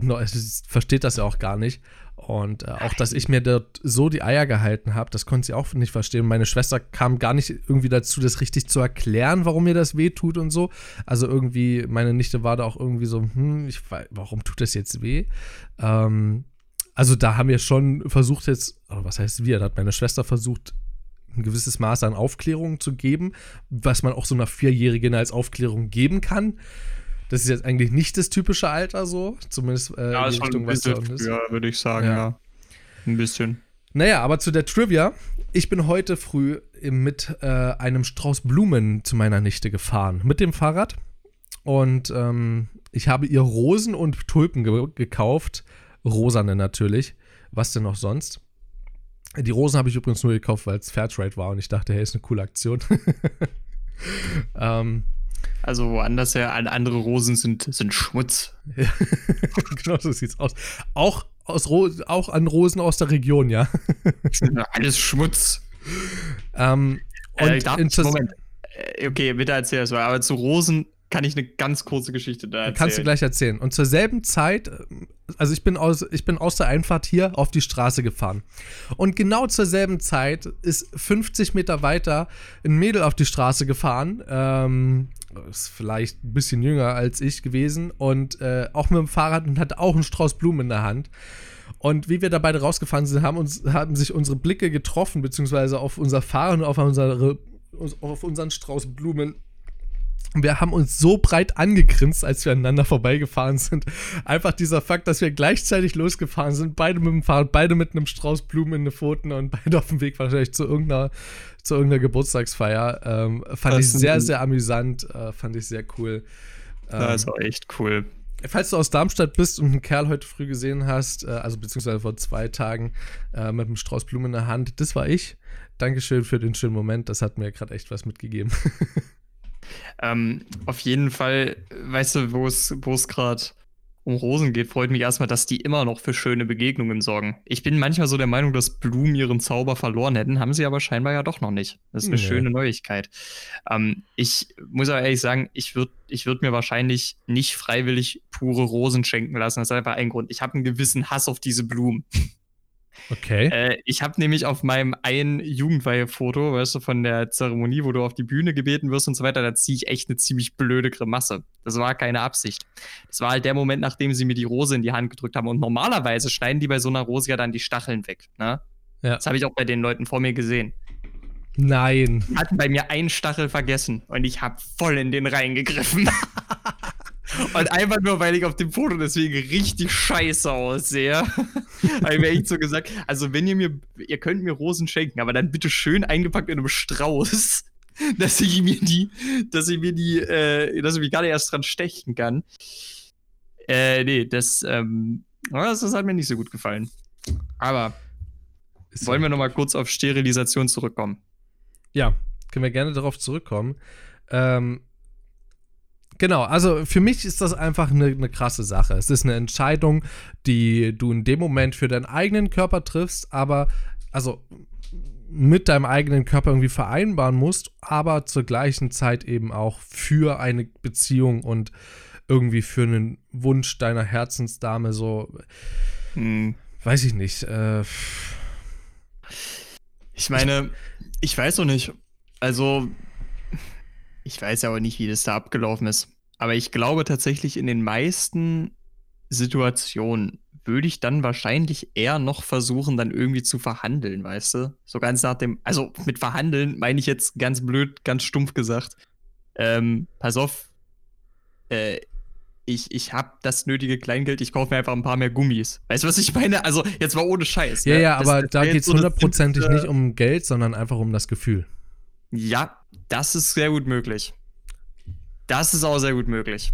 Speaker 1: versteht das ja auch gar nicht. Und äh, auch, dass ich mir dort so die Eier gehalten habe, das konnte sie auch nicht verstehen. Meine Schwester kam gar nicht irgendwie dazu, das richtig zu erklären, warum mir das weh tut und so. Also irgendwie, meine Nichte war da auch irgendwie so, hm, ich weiß, warum tut das jetzt weh? Ähm, also da haben wir schon versucht jetzt, oder was heißt wir, da hat meine Schwester versucht, ein gewisses Maß an Aufklärung zu geben, was man auch so einer Vierjährigen als Aufklärung geben kann. Das ist jetzt eigentlich nicht das typische Alter so, zumindest äh,
Speaker 3: ja,
Speaker 1: in die
Speaker 3: ist schon
Speaker 1: Richtung,
Speaker 3: ein
Speaker 1: was
Speaker 3: bisschen
Speaker 1: ist.
Speaker 3: früher, würde ich sagen,
Speaker 1: Ja.
Speaker 3: ja. Ein bisschen.
Speaker 1: Naja, aber zu der Trivia. Ich bin heute früh mit äh, einem Strauß Blumen zu meiner Nichte gefahren. Mit dem Fahrrad. Und ähm, ich habe ihr Rosen und Tulpen ge gekauft. Rosane natürlich. Was denn noch sonst? Die Rosen habe ich übrigens nur gekauft, weil es Fairtrade war und ich dachte, hey, ist eine coole Aktion. ähm,
Speaker 3: Also woanders her, an- andere Rosen sind, sind Schmutz.
Speaker 1: ja, genau so sieht's aus. Auch, aus Ro auch an Rosen aus der Region, ja.
Speaker 3: Alles Schmutz.
Speaker 1: ähm, und
Speaker 3: äh, darf, Moment. Äh, Okay, bitte erzähl es mal. Aber zu Rosen kann ich eine ganz kurze Geschichte da erzählen.
Speaker 1: Kannst du gleich erzählen. Und zur selben Zeit, äh, also ich bin aus, ich bin aus der Einfahrt hier auf die Straße gefahren. Und genau zur selben Zeit ist 50 Meter weiter ein Mädel auf die Straße gefahren. Ähm, ist vielleicht ein bisschen jünger als ich gewesen. Und äh, auch mit dem Fahrrad und hatte auch einen Strauß Blumen in der Hand. Und wie wir da beide rausgefahren sind, haben, uns, haben sich unsere Blicke getroffen, beziehungsweise auf unser Fahren und auf, unsere, auf unseren Strauß Blumen. Wir haben uns so breit angegrinst, als wir aneinander vorbeigefahren sind. Einfach dieser Fakt, dass wir gleichzeitig losgefahren sind, beide mit dem Fahrrad, beide mit einem Strauß Blumen in den Pfoten und beide auf dem Weg wahrscheinlich zu irgendeiner, zu irgendeiner Geburtstagsfeier. Ähm, fand
Speaker 3: Das
Speaker 1: ich sehr, sehr amüsant, äh, fand ich sehr cool. Ähm,
Speaker 3: Das ist auch echt cool.
Speaker 1: Falls du aus Darmstadt bist und einen Kerl heute früh gesehen hast, äh, also beziehungsweise vor zwei Tagen äh, mit einem Strauß Blumen in der Hand, das war ich. Dankeschön für den schönen Moment, das hat mir gerade echt was mitgegeben.
Speaker 3: Ähm, auf jeden Fall, weißt du, wo es gerade um Rosen geht, freut mich erstmal, dass die immer noch für schöne Begegnungen sorgen. Ich bin manchmal so der Meinung, dass Blumen ihren Zauber verloren hätten, haben sie aber scheinbar ja doch noch nicht. Das ist eine
Speaker 1: Nee.
Speaker 3: schöne Neuigkeit. Ähm, ich muss aber ehrlich sagen, ich würde ich würd mir wahrscheinlich nicht freiwillig pure Rosen schenken lassen. Das ist einfach ein Grund. Ich habe einen gewissen Hass auf diese Blumen.
Speaker 1: Okay.
Speaker 3: Äh, ich habe nämlich auf meinem einen Jugendweihefoto, weißt du, von der Zeremonie, wo du auf die Bühne gebeten wirst und so weiter, da ziehe ich echt eine ziemlich blöde Grimasse. Das war keine Absicht. Das war halt der Moment, nachdem sie mir die Rose in die Hand gedrückt haben. Und normalerweise schneiden die bei so einer Rose ja dann die Stacheln weg. Ne?
Speaker 1: Ja.
Speaker 3: Das habe ich auch bei den Leuten vor mir gesehen.
Speaker 1: Nein.
Speaker 3: Die hatten bei mir einen Stachel vergessen und ich habe voll in den reingegriffen. Und einfach nur, weil ich auf dem Foto deswegen richtig scheiße aussehe, habe ich mir echt so gesagt, also wenn ihr mir, ihr könnt mir Rosen schenken, aber dann bitte schön eingepackt in einem Strauß, dass ich mir die, dass ich mir die, äh, dass ich mich gerade erst dran stechen kann. Äh, nee, das, ähm, das, das hat mir nicht so gut gefallen. Aber
Speaker 1: Ist
Speaker 3: wollen wir noch mal kurz auf Sterilisation zurückkommen?
Speaker 1: Ja, können wir gerne darauf zurückkommen. Ähm, genau, also für mich ist das einfach eine, eine krasse Sache. Es ist eine Entscheidung, die du in dem Moment für deinen eigenen Körper triffst, aber also mit deinem eigenen Körper irgendwie vereinbaren musst, aber zur gleichen Zeit eben auch für eine Beziehung und irgendwie für einen Wunsch deiner Herzensdame so,
Speaker 3: Hm.
Speaker 1: weiß ich nicht. Äh,
Speaker 3: Ich meine, ich weiß noch nicht. Also, ich weiß ja auch nicht, wie das da abgelaufen ist. Aber ich glaube tatsächlich, in den meisten Situationen würde ich dann wahrscheinlich eher noch versuchen, dann irgendwie zu verhandeln, weißt du? So ganz nach dem, also mit verhandeln meine ich jetzt ganz blöd, ganz stumpf gesagt. Ähm, pass auf, äh, ich, ich habe das nötige Kleingeld, ich kaufe mir einfach ein paar mehr Gummis. Weißt du, was ich meine? Also, jetzt mal ohne Scheiß.
Speaker 1: ja,
Speaker 3: ne?
Speaker 1: ja,
Speaker 3: Das-
Speaker 1: aber
Speaker 3: das
Speaker 1: da geht es hundertprozentig nicht um Geld, sondern einfach um das Gefühl.
Speaker 3: Ja, das ist sehr gut möglich. Das ist auch sehr gut möglich.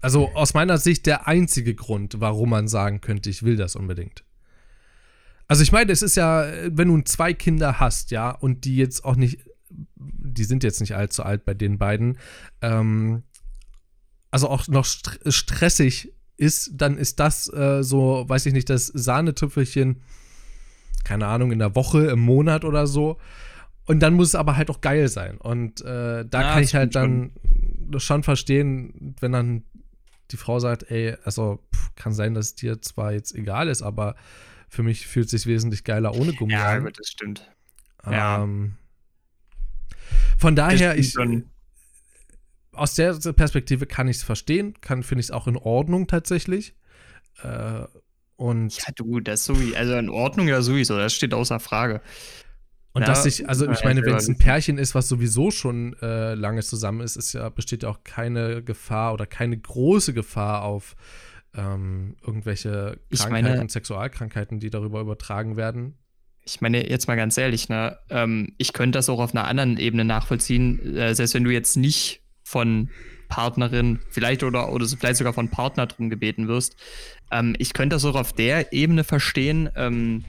Speaker 1: Also aus meiner Sicht der einzige Grund, warum man sagen könnte, ich will das unbedingt. Also ich meine, es ist ja, wenn du zwei Kinder hast, ja, und die jetzt auch nicht, die sind jetzt nicht allzu alt bei den beiden, ähm, also auch noch st stressig ist, dann ist das äh, so, weiß ich nicht, das Sahnetüpfelchen, keine Ahnung, in der Woche, im Monat oder so. Und dann muss es aber halt auch geil sein. Und äh, da
Speaker 3: Ja,
Speaker 1: kann ich halt dann schon verstehen, wenn dann die Frau sagt, ey, also pff, kann sein, dass es dir zwar jetzt egal ist, aber für mich fühlt es sich wesentlich geiler ohne Gummi
Speaker 3: Ja,
Speaker 1: an.
Speaker 3: das stimmt. ja.
Speaker 1: Ähm, von
Speaker 3: Das
Speaker 1: daher, ich,
Speaker 3: schon.
Speaker 1: aus der Perspektive kann ich es verstehen, kann finde ich es auch in Ordnung tatsächlich. Äh, und
Speaker 3: Ja, du, das sowieso, also in Ordnung ja sowieso, das steht außer Frage.
Speaker 1: Und
Speaker 3: Ja,
Speaker 1: dass ich, also ich meine, wenn es ein. Pärchen ist, was sowieso schon äh, lange zusammen ist, ist ja, besteht ja auch keine Gefahr oder keine große Gefahr auf ähm, irgendwelche Krankheiten,
Speaker 3: meine-
Speaker 1: Sexualkrankheiten, die darüber übertragen werden.
Speaker 3: Ich meine, jetzt mal ganz ehrlich, ne, ähm, ich könnte das auch auf einer anderen Ebene nachvollziehen, äh, selbst wenn du jetzt nicht von Partnerin, vielleicht oder, oder vielleicht sogar von Partner drum gebeten wirst. Ähm, ich könnte das auch auf der Ebene verstehen, ähm,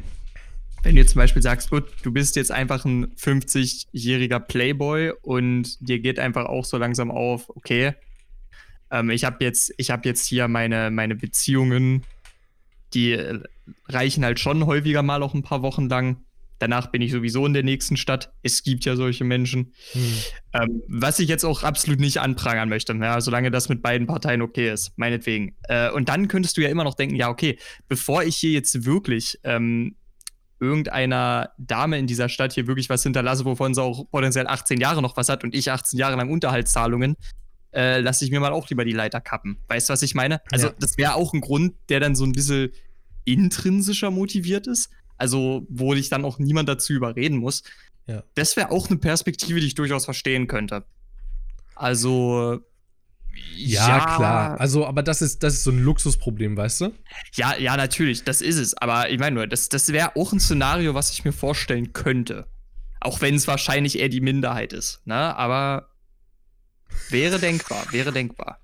Speaker 3: wenn du jetzt zum Beispiel sagst, gut, du bist jetzt einfach ein 50-jähriger Playboy und dir geht einfach auch so langsam auf, okay, ähm, ich habe jetzt, ich habe jetzt hier meine, meine Beziehungen, die äh, reichen halt schon häufiger mal auch ein paar Wochen lang. Danach bin ich sowieso in der nächsten Stadt. Es gibt ja solche Menschen.
Speaker 1: Hm.
Speaker 3: Ähm, was ich jetzt auch absolut nicht anprangern möchte, ja, solange das mit beiden Parteien okay ist, meinetwegen. Äh, und dann könntest du ja immer noch denken, ja, okay, bevor ich hier jetzt wirklich ähm, irgendeiner Dame in dieser Stadt hier wirklich was hinterlasse, wovon sie auch potenziell 18 Jahre noch was hat und ich 18 Jahre lang Unterhaltszahlungen, äh, lasse ich mir mal auch lieber die Leiter kappen. Weißt du, was ich meine? Also,
Speaker 1: Ja.
Speaker 3: das wäre auch ein Grund, der dann so ein bisschen intrinsischer motiviert ist. Also, wo dich dann auch niemand dazu überreden muss.
Speaker 1: Ja.
Speaker 3: Das wäre auch eine Perspektive, die ich durchaus verstehen könnte. Also.
Speaker 1: Ja, klar. Also, aber das ist, das ist so ein Luxusproblem, weißt du?
Speaker 3: Ja, ja, natürlich, das ist es. Aber ich meine nur, das, das wäre auch ein Szenario, was ich mir vorstellen könnte. Auch wenn es wahrscheinlich eher die Minderheit ist. Ne? Aber wäre denkbar, wäre denkbar.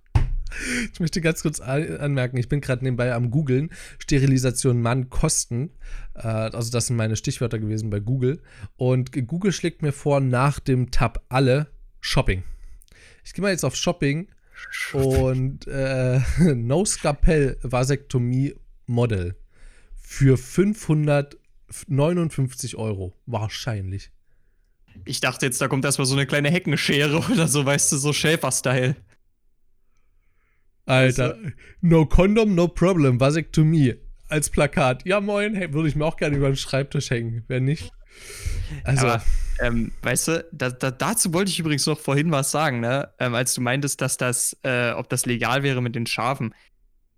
Speaker 1: Ich möchte ganz kurz an- anmerken, ich bin gerade nebenbei am Googeln. Sterilisation Mann Kosten. Äh, also, das sind meine Stichwörter gewesen bei Google. Und Google schlägt mir vor, nach dem Tab alle Shopping. Ich gehe mal jetzt auf Shopping und äh, No Scalpel Vasektomie Model für 559 Euro. Wahrscheinlich.
Speaker 3: Ich dachte jetzt, da kommt erstmal so eine kleine Heckenschere oder so, weißt du, so Schäfer-Style.
Speaker 1: Alter, no condom, no problem, Vasektomie. als Plakat. Ja, moin, hey, würde ich mir auch gerne über den Schreibtisch hängen. Wer nicht?
Speaker 3: Also. Aber, ähm, weißt du, da, da, dazu wollte ich übrigens noch vorhin was sagen, ne? Ähm, als du meintest, dass das, äh, ob das legal wäre mit den Schafen.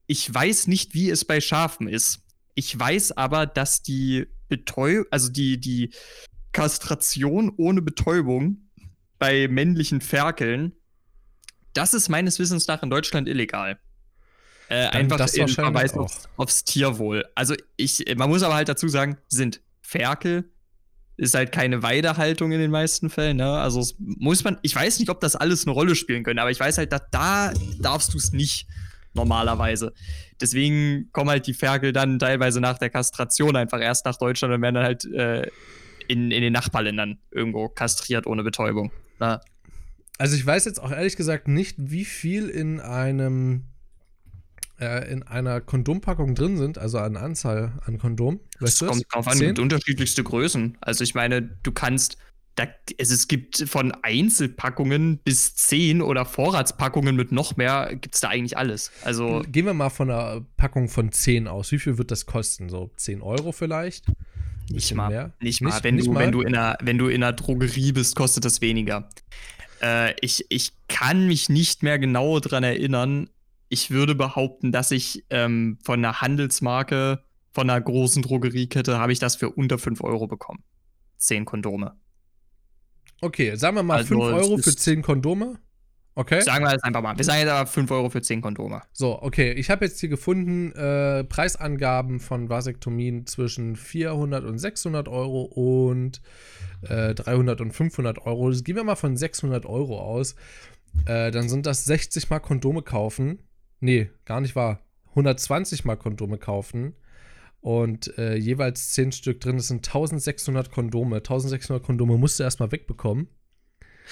Speaker 3: Ich weiß nicht, wie es bei Schafen ist. Ich weiß aber, dass die Betäubung, also die, die Kastration ohne Betäubung bei männlichen Ferkeln, das ist meines Wissens nach in Deutschland illegal. Äh, einfach das in Verweis aufs, aufs, Tierwohl. Also ich, man muss aber halt dazu sagen, sind Ferkel, ist halt keine Weidehaltung in den meisten Fällen. Ne? Also muss man, ich weiß nicht, ob das alles eine Rolle spielen können, aber ich weiß halt, dass da darfst du es nicht normalerweise. Deswegen kommen halt die Ferkel dann teilweise nach der Kastration einfach erst nach Deutschland und werden dann halt äh, in, in den Nachbarländern irgendwo kastriert ohne Betäubung. Ne?
Speaker 1: Also ich weiß jetzt auch ehrlich gesagt nicht, wie viel in einem äh, in einer Kondompackung drin sind, also an Anzahl an Kondom.
Speaker 3: Weißt das kommt drauf an, gibt unterschiedlichste Größen. Also ich meine, du kannst, da, es, es gibt von Einzelpackungen bis 10 oder Vorratspackungen mit noch mehr, gibt es da eigentlich alles. Also
Speaker 1: Gehen wir mal von einer Packung von 10 aus. Wie viel wird das kosten? So 10 Euro vielleicht?
Speaker 3: Nicht mal. Mehr? Nicht mal. Nicht, wenn, nicht du, mal? Wenn, du in einer, wenn du in einer Drogerie bist, kostet das weniger. Äh, ich, ich kann mich nicht mehr genau daran erinnern, ich würde behaupten, dass ich ähm, von einer Handelsmarke, von einer großen Drogeriekette, habe ich das für unter 5 Euro bekommen. Zehn Kondome.
Speaker 1: Okay, sagen wir mal also 5 Euro für 10 Kondome. Okay.
Speaker 3: Sagen wir das einfach mal. Wir sagen jetzt aber 5 Euro für 10 Kondome.
Speaker 1: So, okay. Ich habe jetzt hier gefunden äh, Preisangaben von Vasektomien zwischen 400 und 600 Euro und äh, 300 und 500 Euro. Das gehen wir mal von 600 Euro aus. Äh, dann sind das 60 mal Kondome kaufen nee, gar nicht wahr, 120 mal Kondome kaufen und äh, jeweils 10 Stück drin. Das sind 1600 Kondome. 1600 Kondome musst du erstmal wegbekommen.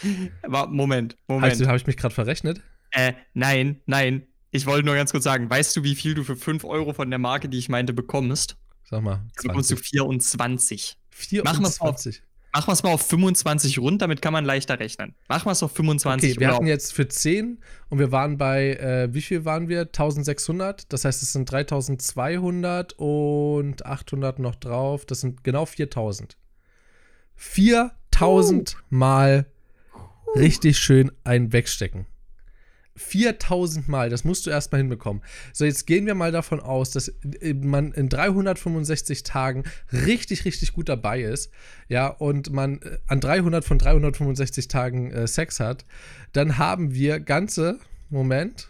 Speaker 3: Moment, Moment.
Speaker 1: Habe ich mich gerade verrechnet?
Speaker 3: Äh, nein, nein. Ich wollte nur ganz kurz sagen, weißt du, wie viel du für 5 Euro von der Marke, die ich meinte, bekommst?
Speaker 1: Sag mal.
Speaker 3: 20. bekommst du 24.
Speaker 1: 24? Machen wir es
Speaker 3: Machen wir es mal auf 25 rund, damit kann man leichter rechnen. Machen wir es auf 25
Speaker 1: Okay, wir hatten jetzt für 10 und wir waren bei, äh, wie viel waren wir? 1600. Das heißt, es sind 3200 und 800 noch drauf. Das sind genau 4000. 4000 uh. Mal richtig schön ein Wegstecken. 4000 Mal, das musst du erstmal hinbekommen. So, jetzt gehen wir mal davon aus, dass äh, man in 365 Tagen richtig, richtig gut dabei ist, ja, und man äh, an 300 von 365 Tagen äh, Sex hat, dann haben wir ganze, Moment,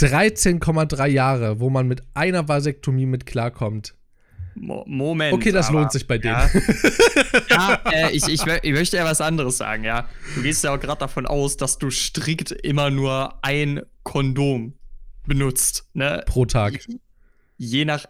Speaker 1: 13,3 Jahre, wo man mit einer Vasektomie mit klarkommt.
Speaker 3: Moment.
Speaker 1: Okay, das aber, lohnt sich bei
Speaker 3: dir. Ja, ja äh, ich, ich, ich, möchte ja was anderes sagen, ja. Du gehst ja auch gerade davon aus, dass du strikt immer nur ein Kondom benutzt, ne?
Speaker 1: Pro Tag.
Speaker 3: Je, je nach,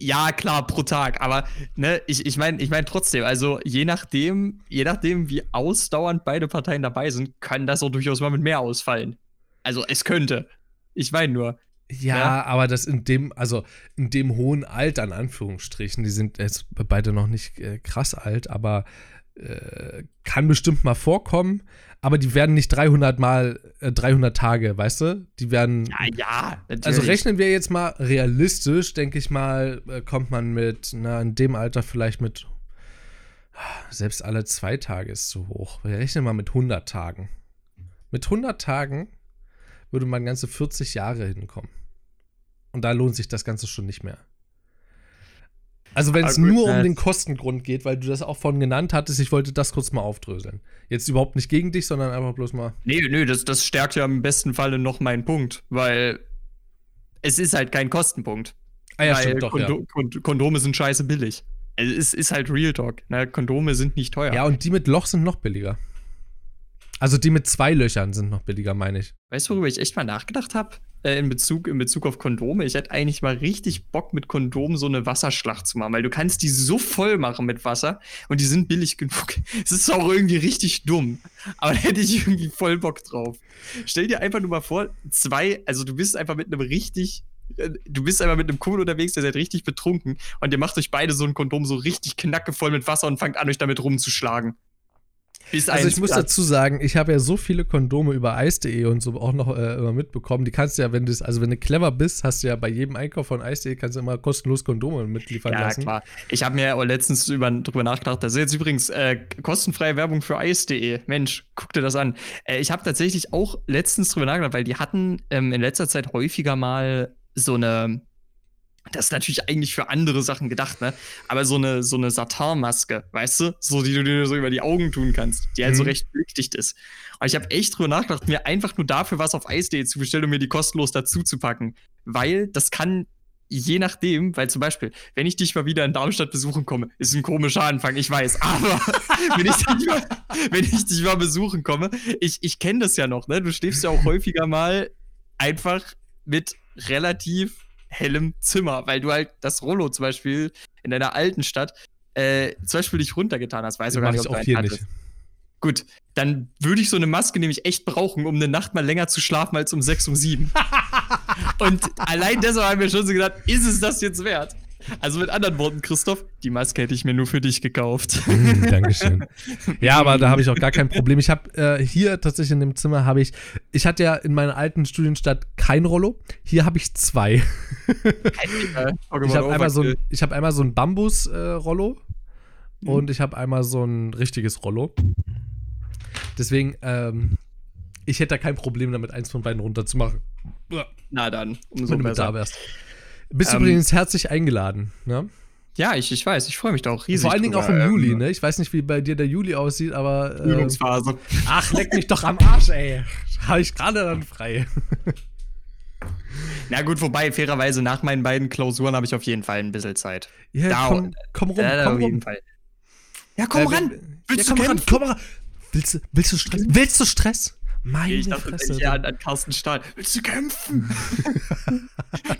Speaker 3: ja, klar, pro Tag, aber ne, ich, ich meine ich mein trotzdem, also je nachdem, je nachdem, wie ausdauernd beide Parteien dabei sind, kann das auch durchaus mal mit mehr ausfallen. Also es könnte. Ich meine nur.
Speaker 1: Ja, ja, aber das in dem, also in dem hohen Alter, in Anführungsstrichen, die sind jetzt beide noch nicht äh, krass alt, aber äh, kann bestimmt mal vorkommen, aber die werden nicht 300 mal, äh, 300 Tage, weißt du? Die werden.
Speaker 3: Ja, ja.
Speaker 1: Natürlich. Also rechnen wir jetzt mal realistisch, denke ich mal, äh, kommt man mit, na, in dem Alter vielleicht mit, selbst alle zwei Tage ist zu hoch. Wir rechnen mal mit 100 Tagen. Mit 100 Tagen würde man ganze 40 Jahre hinkommen. Und da lohnt sich das Ganze schon nicht mehr. Also wenn es nur um den Kostengrund geht, weil du das auch von genannt hattest, ich wollte das kurz mal aufdröseln. Jetzt überhaupt nicht gegen dich, sondern einfach bloß mal.
Speaker 3: Nee, nee, das, das stärkt ja im besten Falle noch meinen Punkt, weil es ist halt kein Kostenpunkt.
Speaker 1: Ah ja, stimmt doch, Kondo
Speaker 3: ja. Kondome sind scheiße billig. Es ist halt Real Talk. Ne? Kondome sind nicht teuer.
Speaker 1: Ja, und die mit Loch sind noch billiger. Also die mit zwei Löchern sind noch billiger, meine ich.
Speaker 3: Weißt du, worüber ich echt mal nachgedacht habe? Äh, in, Bezug, in Bezug auf Kondome. Ich hätte eigentlich mal richtig Bock, mit Kondomen so eine Wasserschlacht zu machen, weil du kannst die so voll machen mit Wasser und die sind billig genug. Es ist auch irgendwie richtig dumm. Aber da hätte ich irgendwie voll Bock drauf. Stell dir einfach nur mal vor, zwei, also du bist einfach mit einem richtig äh, du bist einfach mit einem Kumpel unterwegs, der seid richtig betrunken und ihr macht euch beide so ein Kondom so richtig knackevoll mit Wasser und fangt an, euch damit rumzuschlagen. Bis
Speaker 1: Also ich muss dazu sagen, ich habe ja so viele Kondome über Ice.de und so auch noch äh, immer mitbekommen. Die kannst du ja, wenn du also wenn du clever bist, hast du ja bei jedem Einkauf von Ice.de kannst du immer kostenlos Kondome mitliefern
Speaker 3: Ja,
Speaker 1: lassen.
Speaker 3: klar. Ich habe mir auch letztens über, drüber nachgedacht. Das ist jetzt übrigens äh, kostenfreie Werbung für ice.de. Mensch, guck dir das an. Äh, ich habe tatsächlich auch letztens drüber nachgedacht, weil die hatten ähm, in letzter Zeit häufiger mal so eine. Das ist natürlich eigentlich für andere Sachen gedacht, ne? Aber so eine, so eine Satin-Maske, weißt du? So, die du dir so über die Augen tun kannst, die halt so
Speaker 1: Mhm.
Speaker 3: recht blickdicht ist. Und ich habe echt drüber nachgedacht, mir einfach nur dafür was auf Ice.de zu bestellen und mir die kostenlos dazu zu packen. Weil das kann je nachdem, weil zum Beispiel, wenn ich dich mal wieder in Darmstadt besuchen komme, ist ein komischer Anfang, ich weiß, aber wenn, ich dich mal, wenn ich dich mal besuchen komme, ich, ich kenne das ja noch, ne? Du schläfst ja auch häufiger mal einfach mit relativ hellem Zimmer, weil du halt das Rollo zum Beispiel in deiner alten Stadt äh, zum Beispiel dich runtergetan hast, weiß
Speaker 1: Das
Speaker 3: gar nicht,
Speaker 1: ich
Speaker 3: ob du
Speaker 1: auch hier nicht.
Speaker 3: Gut, dann würde ich so eine Maske nämlich echt brauchen, um eine Nacht mal länger zu schlafen als um 6, um 7. Und allein deshalb haben wir schon so gedacht, ist es das jetzt wert? Also mit anderen Worten, Christoph, die Maske hätte ich mir nur für dich gekauft.
Speaker 1: Mm, Dankeschön. Ja, aber da habe ich auch gar kein Problem. Ich habe äh, hier tatsächlich in dem Zimmer habe ich, ich hatte ja in meiner alten Studienstadt kein Rollo. Hier habe ich zwei. Ich habe einmal so ein, ich habe einmal so ein Bambus-Rollo
Speaker 3: Mhm.
Speaker 1: und ich habe einmal so ein richtiges Rollo. Deswegen, ähm, ich hätte da kein Problem damit, eins von beiden runterzumachen.
Speaker 3: Na dann, umso
Speaker 1: wenn du mit
Speaker 3: besser.
Speaker 1: da wärst. Bist
Speaker 3: Ähm,
Speaker 1: übrigens herzlich eingeladen. Ne?
Speaker 3: Ja, ich, ich weiß, ich freue mich da auch riesig.
Speaker 1: Vor allen Dingen auch im. Juli.
Speaker 3: Ähm,
Speaker 1: Ne? Ich weiß nicht, wie bei dir der Juli aussieht, aber. Äh,
Speaker 3: Übungsphase.
Speaker 1: ach, leck mich doch am Arsch, ey. Habe ich gerade dann frei.
Speaker 3: Na gut, wobei, fairerweise, nach meinen beiden Klausuren habe ich auf jeden Fall ein bisschen Zeit.
Speaker 1: Ja,
Speaker 3: Da-
Speaker 1: komm, komm rum,
Speaker 3: Ja,
Speaker 1: komm
Speaker 3: auf jeden
Speaker 1: rum.
Speaker 3: Fall. Ja, komm
Speaker 1: Äh,
Speaker 3: ran! Willst
Speaker 1: ja,
Speaker 3: du
Speaker 1: komm ran, komm ran. Willst willst du Stress? Willst du Stress? Meine
Speaker 3: Ich dachte,
Speaker 1: Fresse.
Speaker 3: ich an, an Carsten Stahl. Willst du kämpfen?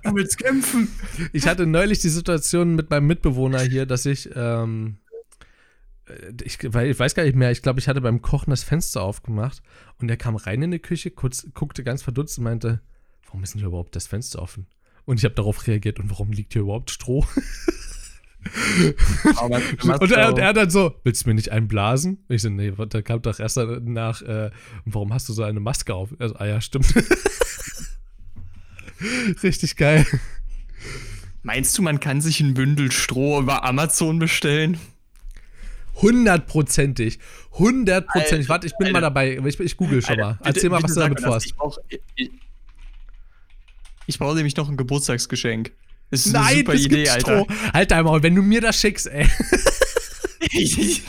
Speaker 3: du willst kämpfen?
Speaker 1: Ich hatte neulich die Situation mit meinem Mitbewohner hier, dass ich, ähm, äh, ich, weil ich weiß gar nicht mehr, ich glaube, ich hatte beim Kochen das Fenster aufgemacht und er kam rein in die Küche, kurz, guckte ganz verdutzt und meinte, warum ist denn hier überhaupt das Fenster offen? Und ich habe darauf reagiert, und warum liegt hier überhaupt Stroh?
Speaker 3: Aber
Speaker 1: Und er, und er dann so, willst du mir nicht einblasen? Ich so, nee, da kam doch erst nach, äh, warum hast du so eine Maske auf? Also, ah ja, stimmt. Richtig geil.
Speaker 3: Meinst du, man kann sich ein Bündel Stroh über Amazon bestellen?
Speaker 1: Hundertprozentig. Hundertprozentig. Warte, ich bin mal
Speaker 3: Alter.
Speaker 1: dabei. Ich, ich google schon mal.
Speaker 3: Alter, bitte-
Speaker 1: Erzähl mal, was du damit vorhast.
Speaker 3: Ich brauche ich, ich brauch nämlich noch ein Geburtstagsgeschenk. Das ist eine
Speaker 1: Nein,
Speaker 3: super
Speaker 1: das
Speaker 3: Idee, Alter.
Speaker 1: Stroh. Halt dein Maul, wenn du mir das schickst, ey.
Speaker 3: Ich,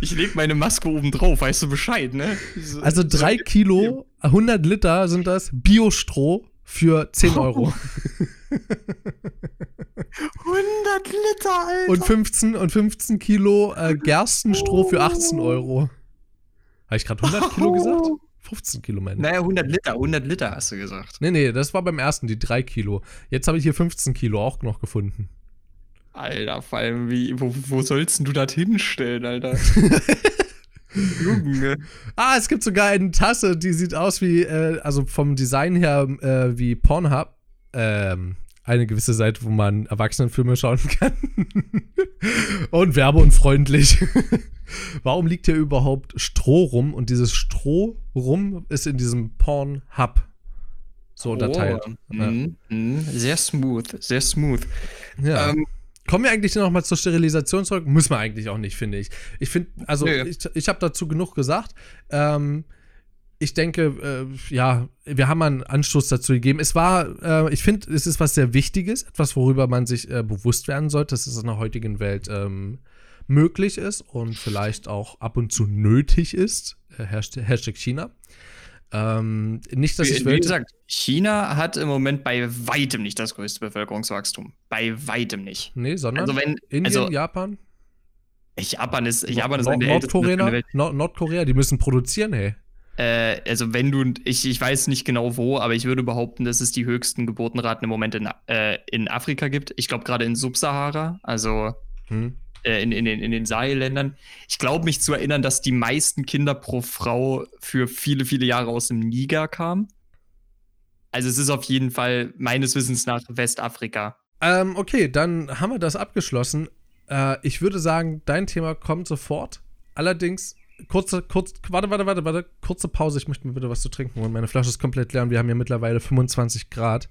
Speaker 3: ich leg meine Maske oben drauf, weißt du Bescheid, ne? So-
Speaker 1: Also drei Kilo, 100 Liter sind das Biostroh für 10 Euro.
Speaker 3: 100 Liter, Alter.
Speaker 1: Und 15, und 15 Kilo äh, Gerstenstroh für 18 Euro. Habe ich gerade 100 Kilo gesagt? 15 Kilo, meine ich.
Speaker 3: Naja, 100 Liter, 100 Liter hast du gesagt.
Speaker 1: Nee, nee, das war beim ersten, die 3 Kilo. Jetzt habe ich hier 15 Kilo auch noch gefunden.
Speaker 3: Alter, vor allem, wie, wo, wo sollst du das hinstellen, Alter? Junge.
Speaker 1: Ah, es gibt sogar eine Tasse, die sieht aus wie, äh, also vom Design her äh, wie Pornhub. Ähm, eine gewisse Seite, wo man Erwachsenenfilme schauen kann. und werbeunfreundlich. Warum liegt hier überhaupt Stroh rum? Und dieses Stroh rum ist in diesem Pornhub so unterteilt.
Speaker 3: Oh, mhm, mhm. Sehr smooth, sehr smooth.
Speaker 1: Ja.
Speaker 3: Ähm,
Speaker 1: Kommen wir eigentlich noch mal zur Sterilisation zurück? Müssen wir eigentlich auch nicht, finde ich. Ich finde, also
Speaker 3: Nö.
Speaker 1: ich, ich habe dazu genug gesagt. Ähm, ich denke, äh, ja, wir haben einen Anstoß dazu gegeben. Es war, äh, ich finde, es ist was sehr Wichtiges, etwas, worüber man sich äh, bewusst werden sollte, dass es in der heutigen Welt ähm, möglich ist und vielleicht auch ab und zu nötig ist. Äh, Hashtag, Hashtag China. Ähm, nicht, dass
Speaker 3: wie,
Speaker 1: ich
Speaker 3: wie
Speaker 1: will.
Speaker 3: gesagt, China hat im Moment bei weitem nicht das größte Bevölkerungswachstum. Bei weitem nicht.
Speaker 1: Nee, sondern
Speaker 3: Also wenn,
Speaker 1: Indien,
Speaker 3: also
Speaker 1: Japan,
Speaker 3: Japan ist, Japan ist
Speaker 1: Nord-
Speaker 3: eine
Speaker 1: Nordkorea,
Speaker 3: der.
Speaker 1: Nord Nordkorea, die müssen produzieren, hey.
Speaker 3: Äh, also wenn du, ich, ich weiß nicht genau wo, aber ich würde behaupten, dass es die höchsten Geburtenraten im Moment in, äh, in Afrika gibt. Ich glaube gerade in Subsahara, also
Speaker 1: Hm.
Speaker 3: äh, in, in, den, in den Sahelländern. Ich glaube mich zu erinnern, dass die meisten Kinder pro Frau für viele, viele Jahre aus dem Niger kamen. Also es ist auf jeden Fall meines Wissens nach Westafrika.
Speaker 1: Ähm, okay, dann haben wir das abgeschlossen. Äh, ich würde sagen, dein Thema kommt sofort. allerdings, kurze, kurz, warte, warte, warte, warte, kurze Pause. Ich möchte mir bitte was zu trinken holen. Meine Flasche ist komplett leer und wir haben ja mittlerweile 25 Grad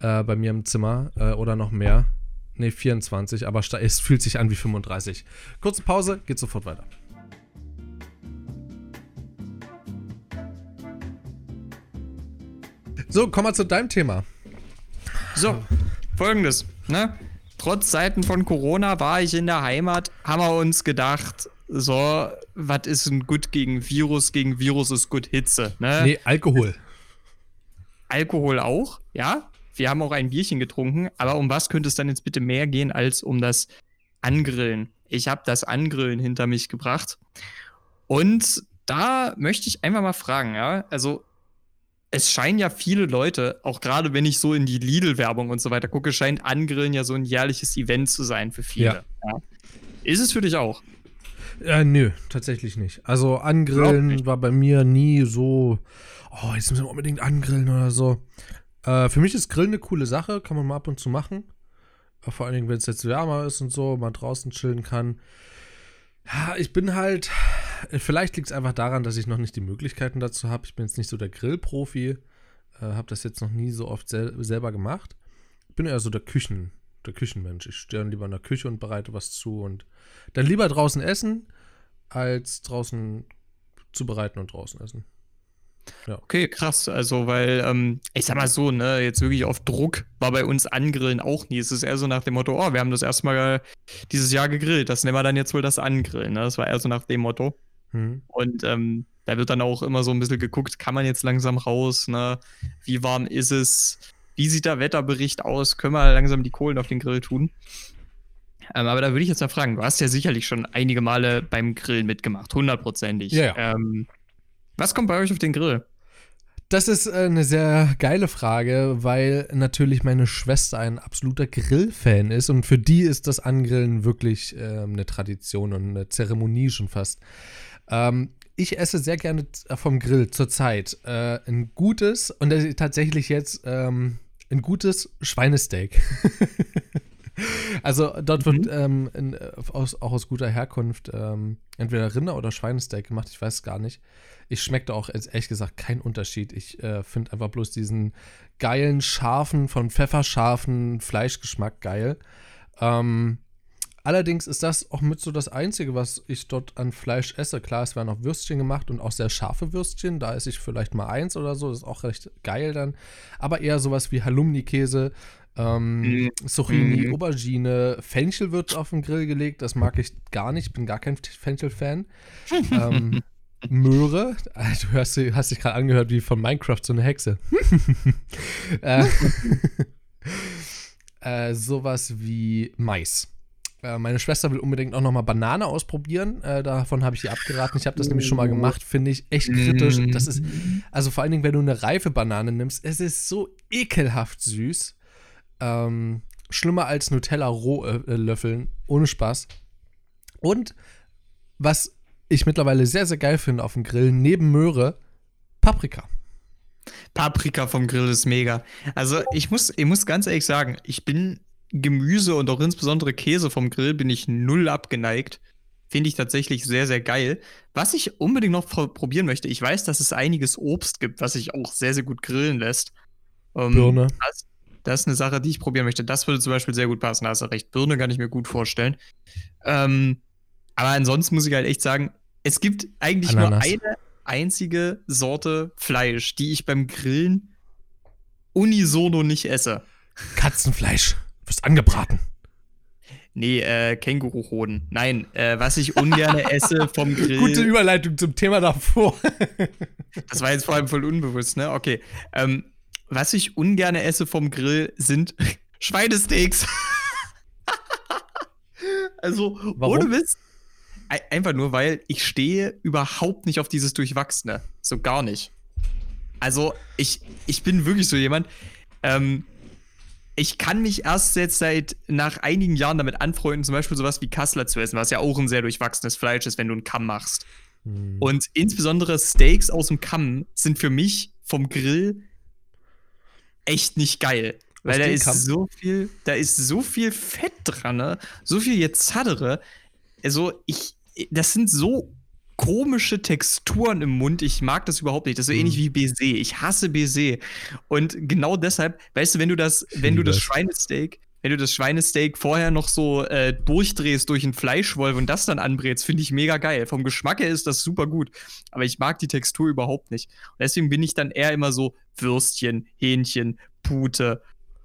Speaker 1: äh, bei mir im Zimmer äh, oder noch mehr. Ne, 24, aber es fühlt sich an wie 35. Kurze Pause, geht sofort weiter. So, kommen wir zu deinem Thema.
Speaker 3: So, folgendes, ne? Trotz Zeiten von Corona war ich in der Heimat, haben wir uns gedacht, so, was ist ein gut gegen Virus? Gegen Virus ist gut Hitze, ne?
Speaker 1: Nee, Alkohol.
Speaker 3: Alkohol auch, ja. Wir haben auch ein Bierchen getrunken, aber um was könnte es dann jetzt bitte mehr gehen als um das Angrillen? Ich habe das Angrillen hinter mich gebracht. Und da möchte ich einfach mal fragen, ja, also es scheinen ja viele Leute, auch gerade wenn ich so in die Lidl-Werbung und so weiter gucke, scheint Angrillen ja so ein jährliches Event zu sein für viele. Ja. Ja. Ist es für dich auch?
Speaker 1: Äh, nö, tatsächlich nicht. Also Angrillen war bei mir nie so, oh, jetzt müssen wir unbedingt angrillen oder so. Äh, für mich ist Grillen eine coole Sache, kann man mal ab und zu machen. Äh, vor allen Dingen, wenn es jetzt wärmer ist und so, man draußen chillen kann. Ja, ich bin halt, vielleicht liegt es einfach daran, dass ich noch nicht die Möglichkeiten dazu habe. Ich bin jetzt nicht so der Grillprofi, äh, habe das jetzt noch nie so oft sel selber gemacht. Ich bin eher so der Küchen, der Küchenmensch. Ich stehe dann lieber in der Küche und bereite was zu und dann lieber draußen essen, als draußen zubereiten und draußen essen.
Speaker 3: Ja. Okay, krass. Also, weil, ähm, ich sag mal so, ne, jetzt wirklich auf Druck war bei uns Angrillen auch nie. Es ist eher so nach dem Motto, oh, wir haben das erstmal dieses Jahr gegrillt, das nehmen wir dann jetzt wohl das Angrillen. Ne? Das war eher so nach dem Motto. Mhm. Und ähm, da wird dann auch immer so ein bisschen geguckt, kann man jetzt langsam raus, ne? Wie warm ist es? Wie sieht der Wetterbericht aus? Können wir langsam die Kohlen auf den Grill tun? Ähm, aber da würde ich jetzt mal fragen, du hast ja sicherlich schon einige Male beim Grillen mitgemacht, hundertprozentig.
Speaker 1: Ja. ja.
Speaker 3: Ähm, was kommt bei euch auf den Grill?
Speaker 1: Das ist äh, eine sehr geile Frage, weil natürlich meine Schwester ein absoluter Grillfan ist und für die ist das Angrillen wirklich äh, eine Tradition und eine Zeremonie schon fast. Ähm, ich esse sehr gerne vom Grill zurzeit äh, ein gutes und tatsächlich jetzt ähm, ein gutes Schweinesteak. Also dort wird mhm. ähm, in, aus, auch aus guter Herkunft ähm, entweder Rinder- oder Schweinesteak gemacht, ich weiß es gar nicht. Ich schmeckte auch ehrlich gesagt keinen Unterschied. Ich äh, finde einfach bloß diesen geilen, scharfen, von Pfefferscharfen Fleischgeschmack geil. Ähm, allerdings ist das auch mit so das Einzige, was ich dort an Fleisch esse. Klar, es werden auch Würstchen gemacht und auch sehr scharfe Würstchen. Da esse ich vielleicht mal eins oder so. Das ist auch recht geil dann. Aber eher sowas wie Halloumi-Käse, ähm, mhm. Zucchini, mhm. Aubergine, Fenchel wird auf den Grill gelegt. Das mag ich gar nicht. Bin gar kein Fenchel-Fan. ähm, Möhre. Also, du hörst, hast dich gerade angehört wie von Minecraft so eine Hexe. äh, äh, sowas wie Mais. Äh, meine Schwester will unbedingt auch nochmal Banane ausprobieren. Äh, davon habe ich ihr abgeraten. Ich habe das nämlich schon mal gemacht. Finde ich echt kritisch. Das ist, also vor allen Dingen, wenn du eine reife Banane nimmst, es ist so ekelhaft süß. Ähm, schlimmer als Nutella roh äh, löffeln, ohne Spaß. Und was ich mittlerweile sehr, sehr geil finde auf dem Grill, neben Möhre, Paprika.
Speaker 3: Paprika vom Grill ist mega. Also ich muss, ich muss ganz ehrlich sagen, ich bin Gemüse und auch insbesondere Käse vom Grill bin ich null abgeneigt. Finde ich tatsächlich sehr, sehr geil. Was ich unbedingt noch probieren möchte, ich weiß, dass es einiges Obst gibt, was sich auch sehr, sehr gut grillen lässt.
Speaker 1: Ähm, Birne.
Speaker 3: Das, das ist eine Sache, die ich probieren möchte. Das würde zum Beispiel sehr gut passen. Da hast du recht. Birne kann ich mir gut vorstellen. Ähm, aber ansonsten muss ich halt echt sagen, es gibt eigentlich Ananas. nur eine einzige Sorte Fleisch, die ich beim Grillen unisono nicht esse.
Speaker 1: Katzenfleisch. Wirst angebraten.
Speaker 3: Nee, äh, Känguruhoden. Nein, äh, was ich ungern esse vom Grill.
Speaker 1: Gute Überleitung zum Thema davor.
Speaker 3: das war jetzt vor allem voll unbewusst, ne? Okay. Ähm, was ich ungern esse vom Grill sind Schweinesteaks. also, Warum? ohne Mist. Einfach nur, weil ich stehe überhaupt nicht auf dieses Durchwachsene. So gar nicht. Also, ich, ich bin wirklich so jemand. Ähm, ich kann mich erst jetzt seit nach einigen Jahren damit anfreunden, zum Beispiel sowas wie Kassler zu essen, was ja auch ein sehr durchwachsenes Fleisch ist, wenn du einen Kamm machst. Hm. Und insbesondere Steaks aus dem Kamm sind für mich vom Grill echt nicht geil. Weil da ist so viel, da ist so viel Fett dran, ne? so viel jetzt Zadere. Also ich, das sind so komische Texturen im Mund. Ich mag das überhaupt nicht. Das ist so ähnlich
Speaker 1: Mhm.
Speaker 3: wie Baiser. Ich hasse Baiser. Und genau deshalb, weißt du, wenn du das, wenn du das
Speaker 1: es.
Speaker 3: Schweinesteak, wenn du das Schweinesteak vorher noch so äh, durchdrehst durch einen Fleischwolf und das dann anbrätst, finde ich mega geil. Vom Geschmack her ist das super gut. Aber ich mag die Textur überhaupt nicht. Und deswegen bin ich dann eher immer so Würstchen, Hähnchen, Pute,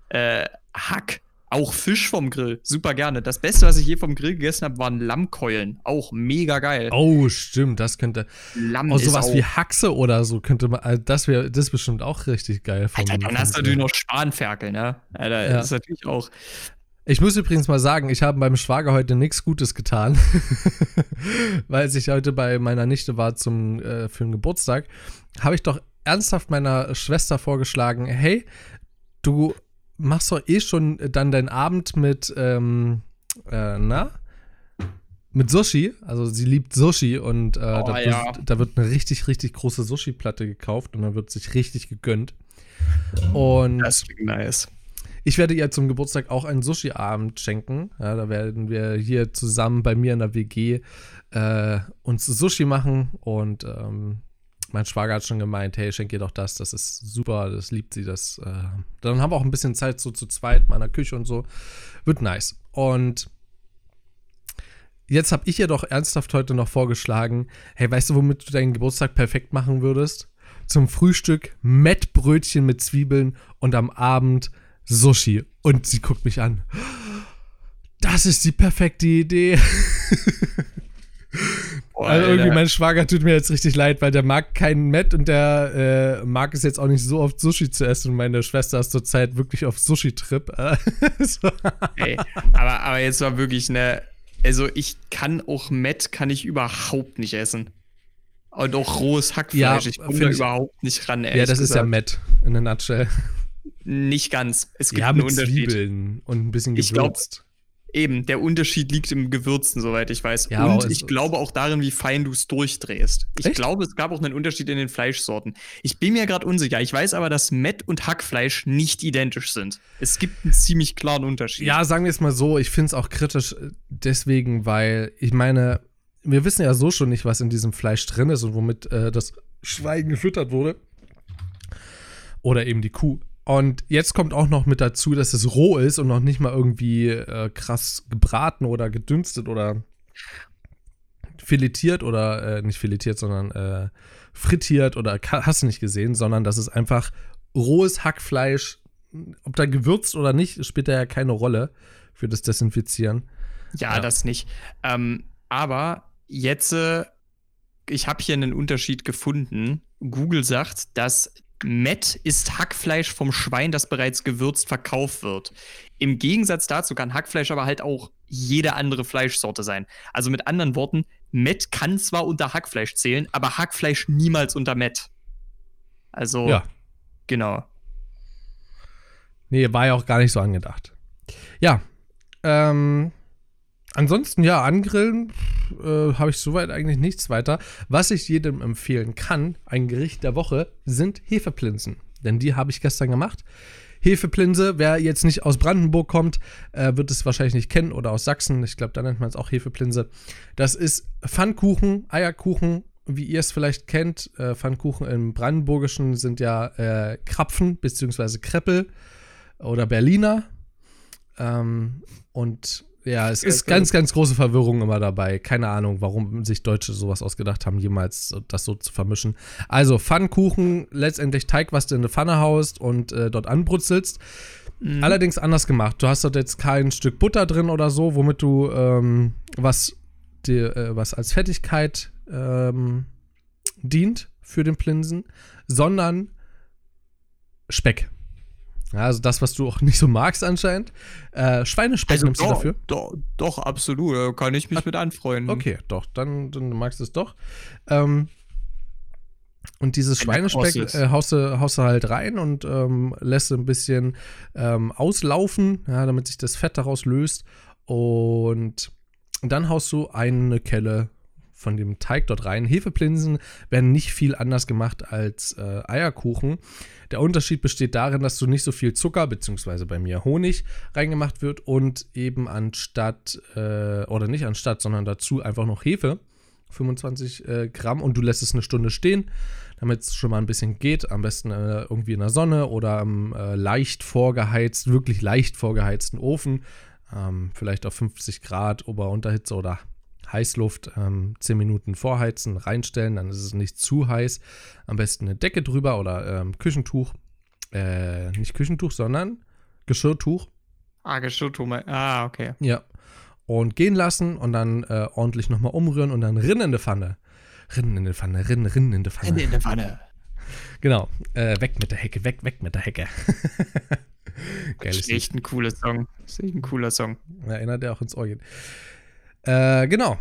Speaker 3: äh, Hack. Auch Fisch vom Grill, super gerne. Das Beste, was ich je vom Grill gegessen habe, waren Lammkeulen. Auch mega geil.
Speaker 1: Oh, stimmt, das könnte.
Speaker 3: Lamm
Speaker 1: Oh,
Speaker 3: ist
Speaker 1: sowas
Speaker 3: auch,
Speaker 1: wie Haxe oder so könnte man. äh, Das wäre das ist bestimmt auch richtig geil. vom-
Speaker 3: Alter, dann hast du natürlich noch Spanferkel, ne? Alter,
Speaker 1: Ja.
Speaker 3: das ist natürlich auch.
Speaker 1: Ich muss übrigens mal sagen, ich habe beim Schwager heute nichts Gutes getan, weil ich heute bei meiner Nichte war zum äh, für den Geburtstag, habe ich doch ernsthaft meiner Schwester vorgeschlagen, hey, du machst doch eh schon dann deinen Abend mit, ähm, äh, na? Mit Sushi, also sie liebt Sushi und äh,
Speaker 3: Oh,
Speaker 1: da,
Speaker 3: ja.
Speaker 1: wird, da wird eine richtig, richtig große Sushi-Platte gekauft und dann wird sich richtig gegönnt. Und
Speaker 3: Das klingt nice.
Speaker 1: ich werde ihr zum Geburtstag auch einen Sushi-Abend schenken. Ja, da werden wir hier zusammen bei mir in der WG äh, uns Sushi machen und ähm, mein Schwager hat schon gemeint, hey, schenk ihr doch das, das ist super, das liebt sie, das. Äh. Dann haben wir auch ein bisschen Zeit so zu zweit in meiner Küche und so. Wird nice. Und jetzt habe ich ihr doch ernsthaft heute noch vorgeschlagen, hey, weißt du, womit du deinen Geburtstag perfekt machen würdest? Zum Frühstück Mettbrötchen mit Zwiebeln und am Abend Sushi. Und sie guckt mich an. Das ist die perfekte Idee.
Speaker 3: Boah,
Speaker 1: Also irgendwie mein Schwager tut mir jetzt richtig leid, weil der mag keinen Met und der äh, mag es jetzt auch nicht so oft Sushi zu essen. Und meine Schwester ist zurzeit wirklich auf Sushi-Trip. So.
Speaker 3: Ey, aber, aber jetzt war wirklich eine. Also ich kann auch Met kann ich überhaupt nicht essen. Und auch rohes Hackfleisch.
Speaker 1: Ja,
Speaker 3: ich komme da
Speaker 1: ich-
Speaker 3: überhaupt nicht ran, ehrlich
Speaker 1: ja, das ist ja
Speaker 3: gesagt.
Speaker 1: Met in a nutshell.
Speaker 3: Nicht ganz. Es gibt
Speaker 1: Ja,
Speaker 3: einen
Speaker 1: mit
Speaker 3: Unterschied.
Speaker 1: Zwiebeln und ein bisschen
Speaker 3: Ich glaub,
Speaker 1: gewürzt.
Speaker 3: Eben, der Unterschied liegt im Gewürzen, soweit ich weiß.
Speaker 1: Ja,
Speaker 3: Und ich glaube auch darin, wie fein du es durchdrehst. Ich
Speaker 1: Echt?
Speaker 3: glaube, es gab auch einen Unterschied in den Fleischsorten. Ich bin mir gerade unsicher. Ich weiß aber, dass Met und Hackfleisch nicht identisch sind. Es gibt einen ziemlich klaren Unterschied.
Speaker 1: Ja, sagen wir es mal so, ich finde es auch kritisch äh, deswegen, weil ich meine, wir wissen ja so schon nicht, was in diesem Fleisch drin ist und womit äh, das Schwein gefüttert wurde. Oder eben die Kuh. Und jetzt kommt auch noch mit dazu, dass es roh ist und noch nicht mal irgendwie äh, krass gebraten oder gedünstet oder filetiert oder äh, nicht filetiert, sondern äh, frittiert oder hast du nicht gesehen, sondern das ist einfach rohes Hackfleisch. Ob da gewürzt oder nicht, spielt da ja keine Rolle für das Desinfizieren.
Speaker 3: Ja,
Speaker 1: Ja.
Speaker 3: das nicht. Ähm, aber jetzt, äh, ich habe hier einen Unterschied gefunden. Google sagt, dass Met ist Hackfleisch vom Schwein, das bereits gewürzt verkauft wird. Im Gegensatz dazu kann Hackfleisch aber halt auch jede andere Fleischsorte sein. Also mit anderen Worten, Met kann zwar unter Hackfleisch zählen, aber Hackfleisch niemals unter Met. Also,
Speaker 1: Ja.
Speaker 3: genau.
Speaker 1: Nee, war ja auch gar nicht so angedacht. Ja. Ähm, ansonsten, ja, angrillen äh, habe ich soweit eigentlich nichts weiter. Was ich jedem empfehlen kann, ein Gericht der Woche, sind Hefeplinsen. Denn die habe ich gestern gemacht. Hefeplinse, wer jetzt nicht aus Brandenburg kommt, äh, wird es wahrscheinlich nicht kennen oder aus Sachsen. Ich glaube, da nennt man es auch Hefeplinse. Das ist Pfannkuchen, Eierkuchen, wie ihr es vielleicht kennt. Äh, Pfannkuchen im Brandenburgischen sind ja äh, Krapfen bzw. Kreppel oder Berliner. Ähm, und ja, es ist ganz, ganz große Verwirrung immer dabei. Keine Ahnung, warum sich Deutsche sowas ausgedacht haben, jemals das so zu vermischen. Also Pfannkuchen, letztendlich Teig, was du in eine Pfanne haust und äh, dort anbrutzelst.
Speaker 3: Mhm.
Speaker 1: Allerdings anders gemacht. Du hast dort jetzt kein Stück Butter drin oder so, womit du ähm, was, dir, äh, was als Fettigkeit ähm, dient für den Plinsen, sondern Speck. Ja, also das, was du auch nicht so magst anscheinend. Äh, Schweinespeck nimmst du
Speaker 3: doch,
Speaker 1: dafür?
Speaker 3: Doch, doch, absolut. Da kann ich mich mit anfreunden.
Speaker 1: Okay, doch, dann, dann magst du es doch. Ähm, und dieses Schweinespeck äh, haust, du, haust du halt rein und ähm, lässt ein bisschen ähm, auslaufen, ja, damit sich das Fett daraus löst. Und dann haust du eine Kelle von dem Teig dort rein. Hefeplinsen werden nicht viel anders gemacht als äh, Eierkuchen. Der Unterschied besteht darin, dass du nicht so viel Zucker, beziehungsweise bei mir Honig, reingemacht wird und eben anstatt, äh, oder nicht anstatt, sondern dazu einfach noch Hefe. 25 äh, Gramm und du lässt es eine Stunde stehen, damit es schon mal ein bisschen geht. Am besten äh, irgendwie in der Sonne oder am äh, leicht vorgeheizt, wirklich leicht vorgeheizten Ofen. Ähm, vielleicht auf 50 Grad Ober-Unterhitze oder Heißluft ähm, 10 Minuten vorheizen, reinstellen, dann ist es nicht zu heiß. Am besten eine Decke drüber oder ähm, Küchentuch. Äh, nicht Küchentuch, sondern Geschirrtuch.
Speaker 3: Ah, Geschirrtuch. Ah, okay.
Speaker 1: Ja. Und gehen lassen und dann äh, ordentlich nochmal umrühren und dann rinnen in die Pfanne. Rinnen in die Pfanne, rinnen, rinnen in die Pfanne.
Speaker 3: Rinnen in die Pfanne.
Speaker 1: Genau. Äh, weg mit der Hecke, weg, weg mit der Hecke.
Speaker 3: das ist echt ein cooler Song. Das ist echt ein cooler Song.
Speaker 1: Erinnert der auch ins Ohr geht. Äh, genau.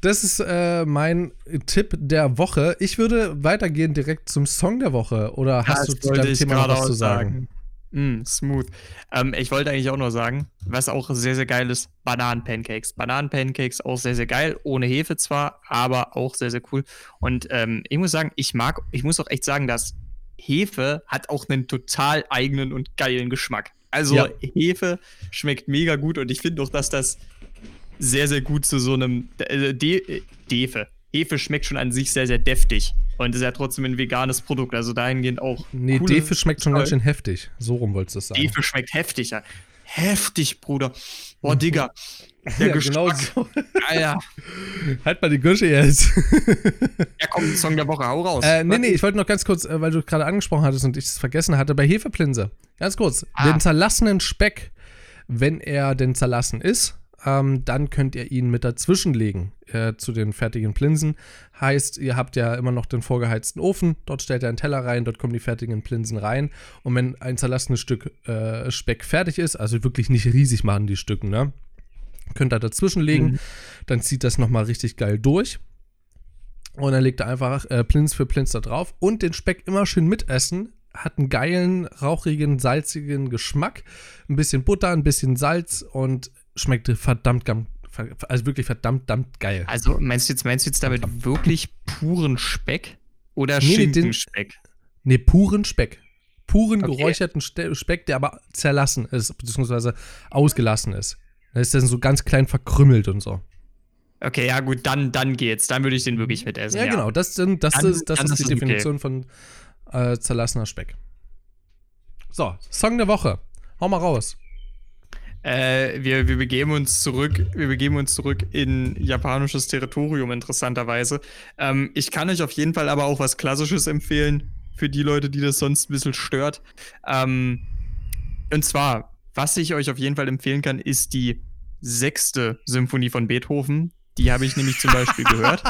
Speaker 1: Das ist äh, mein Tipp der Woche. Ich würde weitergehen direkt zum Song der Woche. Oder hast ja, du zu deinem Thema noch was zu sagen?
Speaker 3: sagen. Mm, smooth. Ähm, ich wollte eigentlich auch nur sagen, was auch sehr, sehr geil ist, Bananenpancakes. Bananenpancakes auch sehr, sehr geil. Ohne Hefe zwar, aber auch sehr, sehr cool. Und ähm, ich muss sagen, ich mag, ich muss auch echt sagen, dass Hefe hat auch einen total eigenen und geilen Geschmack. Also ja. Hefe schmeckt mega gut und ich finde auch, dass das sehr, sehr gut zu so einem äh, De Defe. Hefe schmeckt schon an sich sehr, sehr deftig. Und ist ja trotzdem ein veganes Produkt. Also dahingehend auch.
Speaker 1: Nee, Defe schmeckt schon ganz schön heftig. So rum wolltest du es sagen.
Speaker 3: Defe schmeckt heftig, ja. Heftig, Bruder. Boah, Digga.
Speaker 1: Der ja, genau so. Alter. halt mal die Gusche jetzt.
Speaker 3: ja, komm, Song der Woche, hau raus.
Speaker 1: Äh, nee, nee, ich wollte noch ganz kurz, äh, weil du gerade angesprochen hattest und ich es vergessen hatte, bei Hefeplinse. Ganz kurz. Ah. Den zerlassenen Speck, wenn er denn zerlassen ist, ähm, dann könnt ihr ihn mit dazwischen legen äh, zu den fertigen Plinsen. Heißt, ihr habt ja immer noch den vorgeheizten Ofen, dort stellt ihr einen Teller rein, dort kommen die fertigen Plinsen rein. Und wenn ein zerlassenes Stück äh, Speck fertig ist, also wirklich nicht riesig machen die Stücken, ne? Könnt ihr dazwischen legen, mhm. dann zieht das nochmal richtig geil durch. Und dann legt ihr einfach äh, Plins für Plins da drauf und den Speck immer schön mitessen. Hat einen geilen, rauchigen, salzigen Geschmack. Ein bisschen Butter, ein bisschen Salz und schmeckt verdammt, also wirklich verdammt, verdammt geil.
Speaker 3: Also meinst du jetzt, meinst du jetzt damit wirklich puren Speck oder nee, Schinkenspeck?
Speaker 1: Nee, puren Speck. Puren okay. geräucherten Speck, der aber zerlassen ist, beziehungsweise ausgelassen ist. Da ist dann so ganz klein verkrümmelt und so.
Speaker 3: Okay, ja gut, dann, dann geht's. Dann würde ich den wirklich mitessen.
Speaker 1: Ja, ja. genau. Das, das, das dann, ist, das ist die Definition okay. von äh, zerlassener Speck. So, Song der Woche. Hau mal raus.
Speaker 3: Äh, wir, wir begeben uns zurück, wir begeben uns zurück in japanisches Territorium, interessanterweise. Ähm, ich kann euch auf jeden Fall aber auch was Klassisches empfehlen, für die Leute, die das sonst ein bisschen stört. Ähm, und zwar, was ich euch auf jeden Fall empfehlen kann, ist die sechste Symphonie von Beethoven. Die habe ich nämlich zum Beispiel gehört.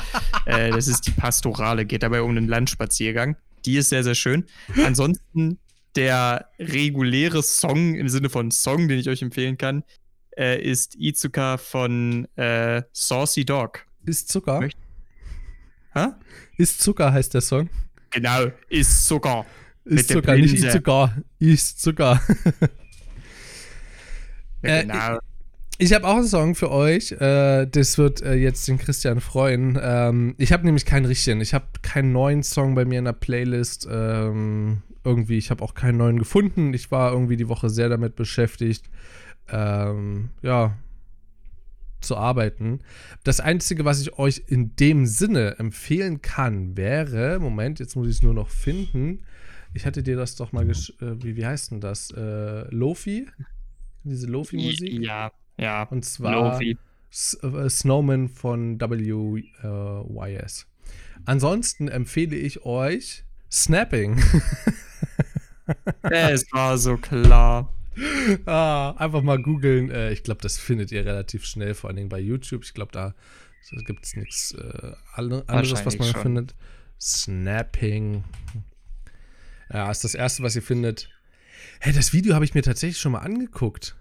Speaker 3: Äh, das ist die Pastorale, geht dabei um einen Landspaziergang. Die ist sehr, sehr schön. Ansonsten der reguläre Song im Sinne von Song, den ich euch empfehlen kann, äh, ist Izuka von äh, Saucy Dog.
Speaker 1: Ist Zucker? Möcht Hä? Ist Zucker heißt der Song.
Speaker 3: Genau, ist Zucker.
Speaker 1: Ist Zucker, nicht Izuka. Ist Zucker.
Speaker 3: ja, äh, genau.
Speaker 1: Äh, ich, habe auch einen Song für euch. Äh, das wird äh, jetzt den Christian freuen. Ähm, ich habe nämlich keinen richtigen. Ich habe keinen neuen Song bei mir in der Playlist. Ähm, irgendwie, ich habe auch keinen neuen gefunden. Ich war irgendwie die Woche sehr damit beschäftigt, ähm, ja, zu arbeiten. Das Einzige, was ich euch in dem Sinne empfehlen kann, wäre, Moment, jetzt muss ich es nur noch finden. Ich hatte dir das doch mal, äh, wie, wie heißt denn das? Äh, Lofi? Diese Lofi-Musik?
Speaker 3: Ja, ja.
Speaker 1: Und zwar Lofi. Äh, Snowman von WYS. Ansonsten empfehle ich euch Snapping.
Speaker 3: es war so klar.
Speaker 1: Ah, einfach mal googeln. Äh, ich glaube, das findet ihr relativ schnell, vor allen Dingen bei YouTube. Ich glaube, da, da gibt es nichts äh, anderes, was man schon. findet. Snapping. Ja, ist das erste, was ihr findet. Hey, das Video habe ich mir tatsächlich schon mal angeguckt.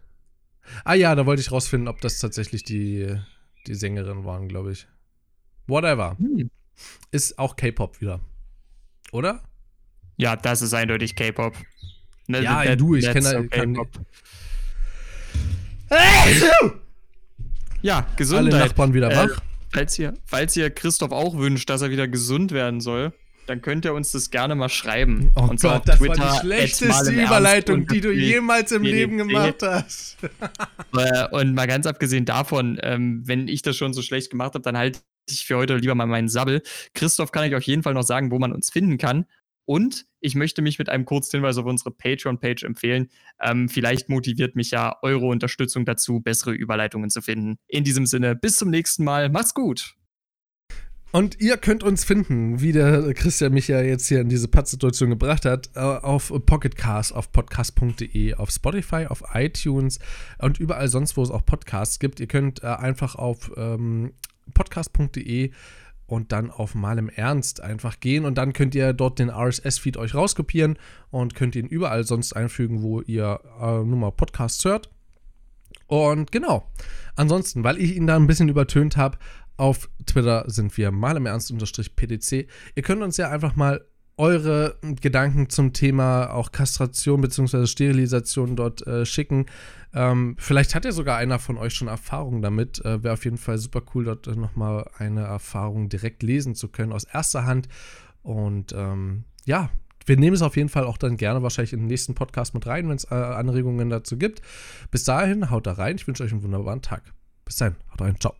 Speaker 1: Ah ja, da wollte ich rausfinden, ob das tatsächlich die, die Sängerin waren, glaube ich. Whatever. Hm. Ist auch K-Pop wieder. Oder?
Speaker 3: Ja, das ist eindeutig K-Pop.
Speaker 1: Ne, ja, that, du, ich kenne K-Pop.
Speaker 3: Ja, Gesundheit.
Speaker 1: Alle Nachbarn wieder äh, wach.
Speaker 3: falls ihr, falls ihr Christoph auch wünscht, dass er wieder gesund werden soll, dann könnt ihr uns das gerne mal schreiben.
Speaker 1: Oh
Speaker 3: und
Speaker 1: Gott, das war die schlechteste Überleitung, die du jemals im Leben gemacht hast.
Speaker 3: Und mal ganz abgesehen davon, ähm, wenn ich das schon so schlecht gemacht habe, dann halte ich für heute lieber mal meinen Sabbel. Christoph kann ich auf jeden Fall noch sagen, wo man uns finden kann. Und ich möchte mich mit einem kurzen Hinweis auf unsere Patreon-Page empfehlen. Ähm, vielleicht motiviert mich ja eure Unterstützung dazu, bessere Überleitungen zu finden. In diesem Sinne, bis zum nächsten Mal. Macht's gut.
Speaker 1: Und ihr könnt uns finden, wie der Christian mich ja jetzt hier in diese Pattsituation gebracht hat, äh, auf Pocketcast, auf podcast.de, auf Spotify, auf iTunes und überall sonst, wo es auch Podcasts gibt. Ihr könnt äh, einfach auf ähm, podcast.de und dann auf Mal im Ernst einfach gehen und dann könnt ihr dort den RSS-Feed euch rauskopieren und könnt ihn überall sonst einfügen, wo ihr äh, nur mal Podcasts hört. Und genau. Ansonsten, weil ich ihn da ein bisschen übertönt habe, auf Twitter sind wir mal im Ernst-PDC. Ihr könnt uns ja einfach mal eure Gedanken zum Thema auch Kastration bzw. Sterilisation dort äh, schicken. Ähm, vielleicht hat ja sogar einer von euch schon Erfahrung damit. Äh, Wäre auf jeden Fall super cool, dort äh, nochmal eine Erfahrung direkt lesen zu können aus erster Hand. Und ähm, ja, wir nehmen es auf jeden Fall auch dann gerne wahrscheinlich in den nächsten Podcast mit rein, wenn es äh, Anregungen dazu gibt. Bis dahin, haut da rein. Ich wünsche euch einen wunderbaren Tag. Bis dahin, haut rein. Ciao.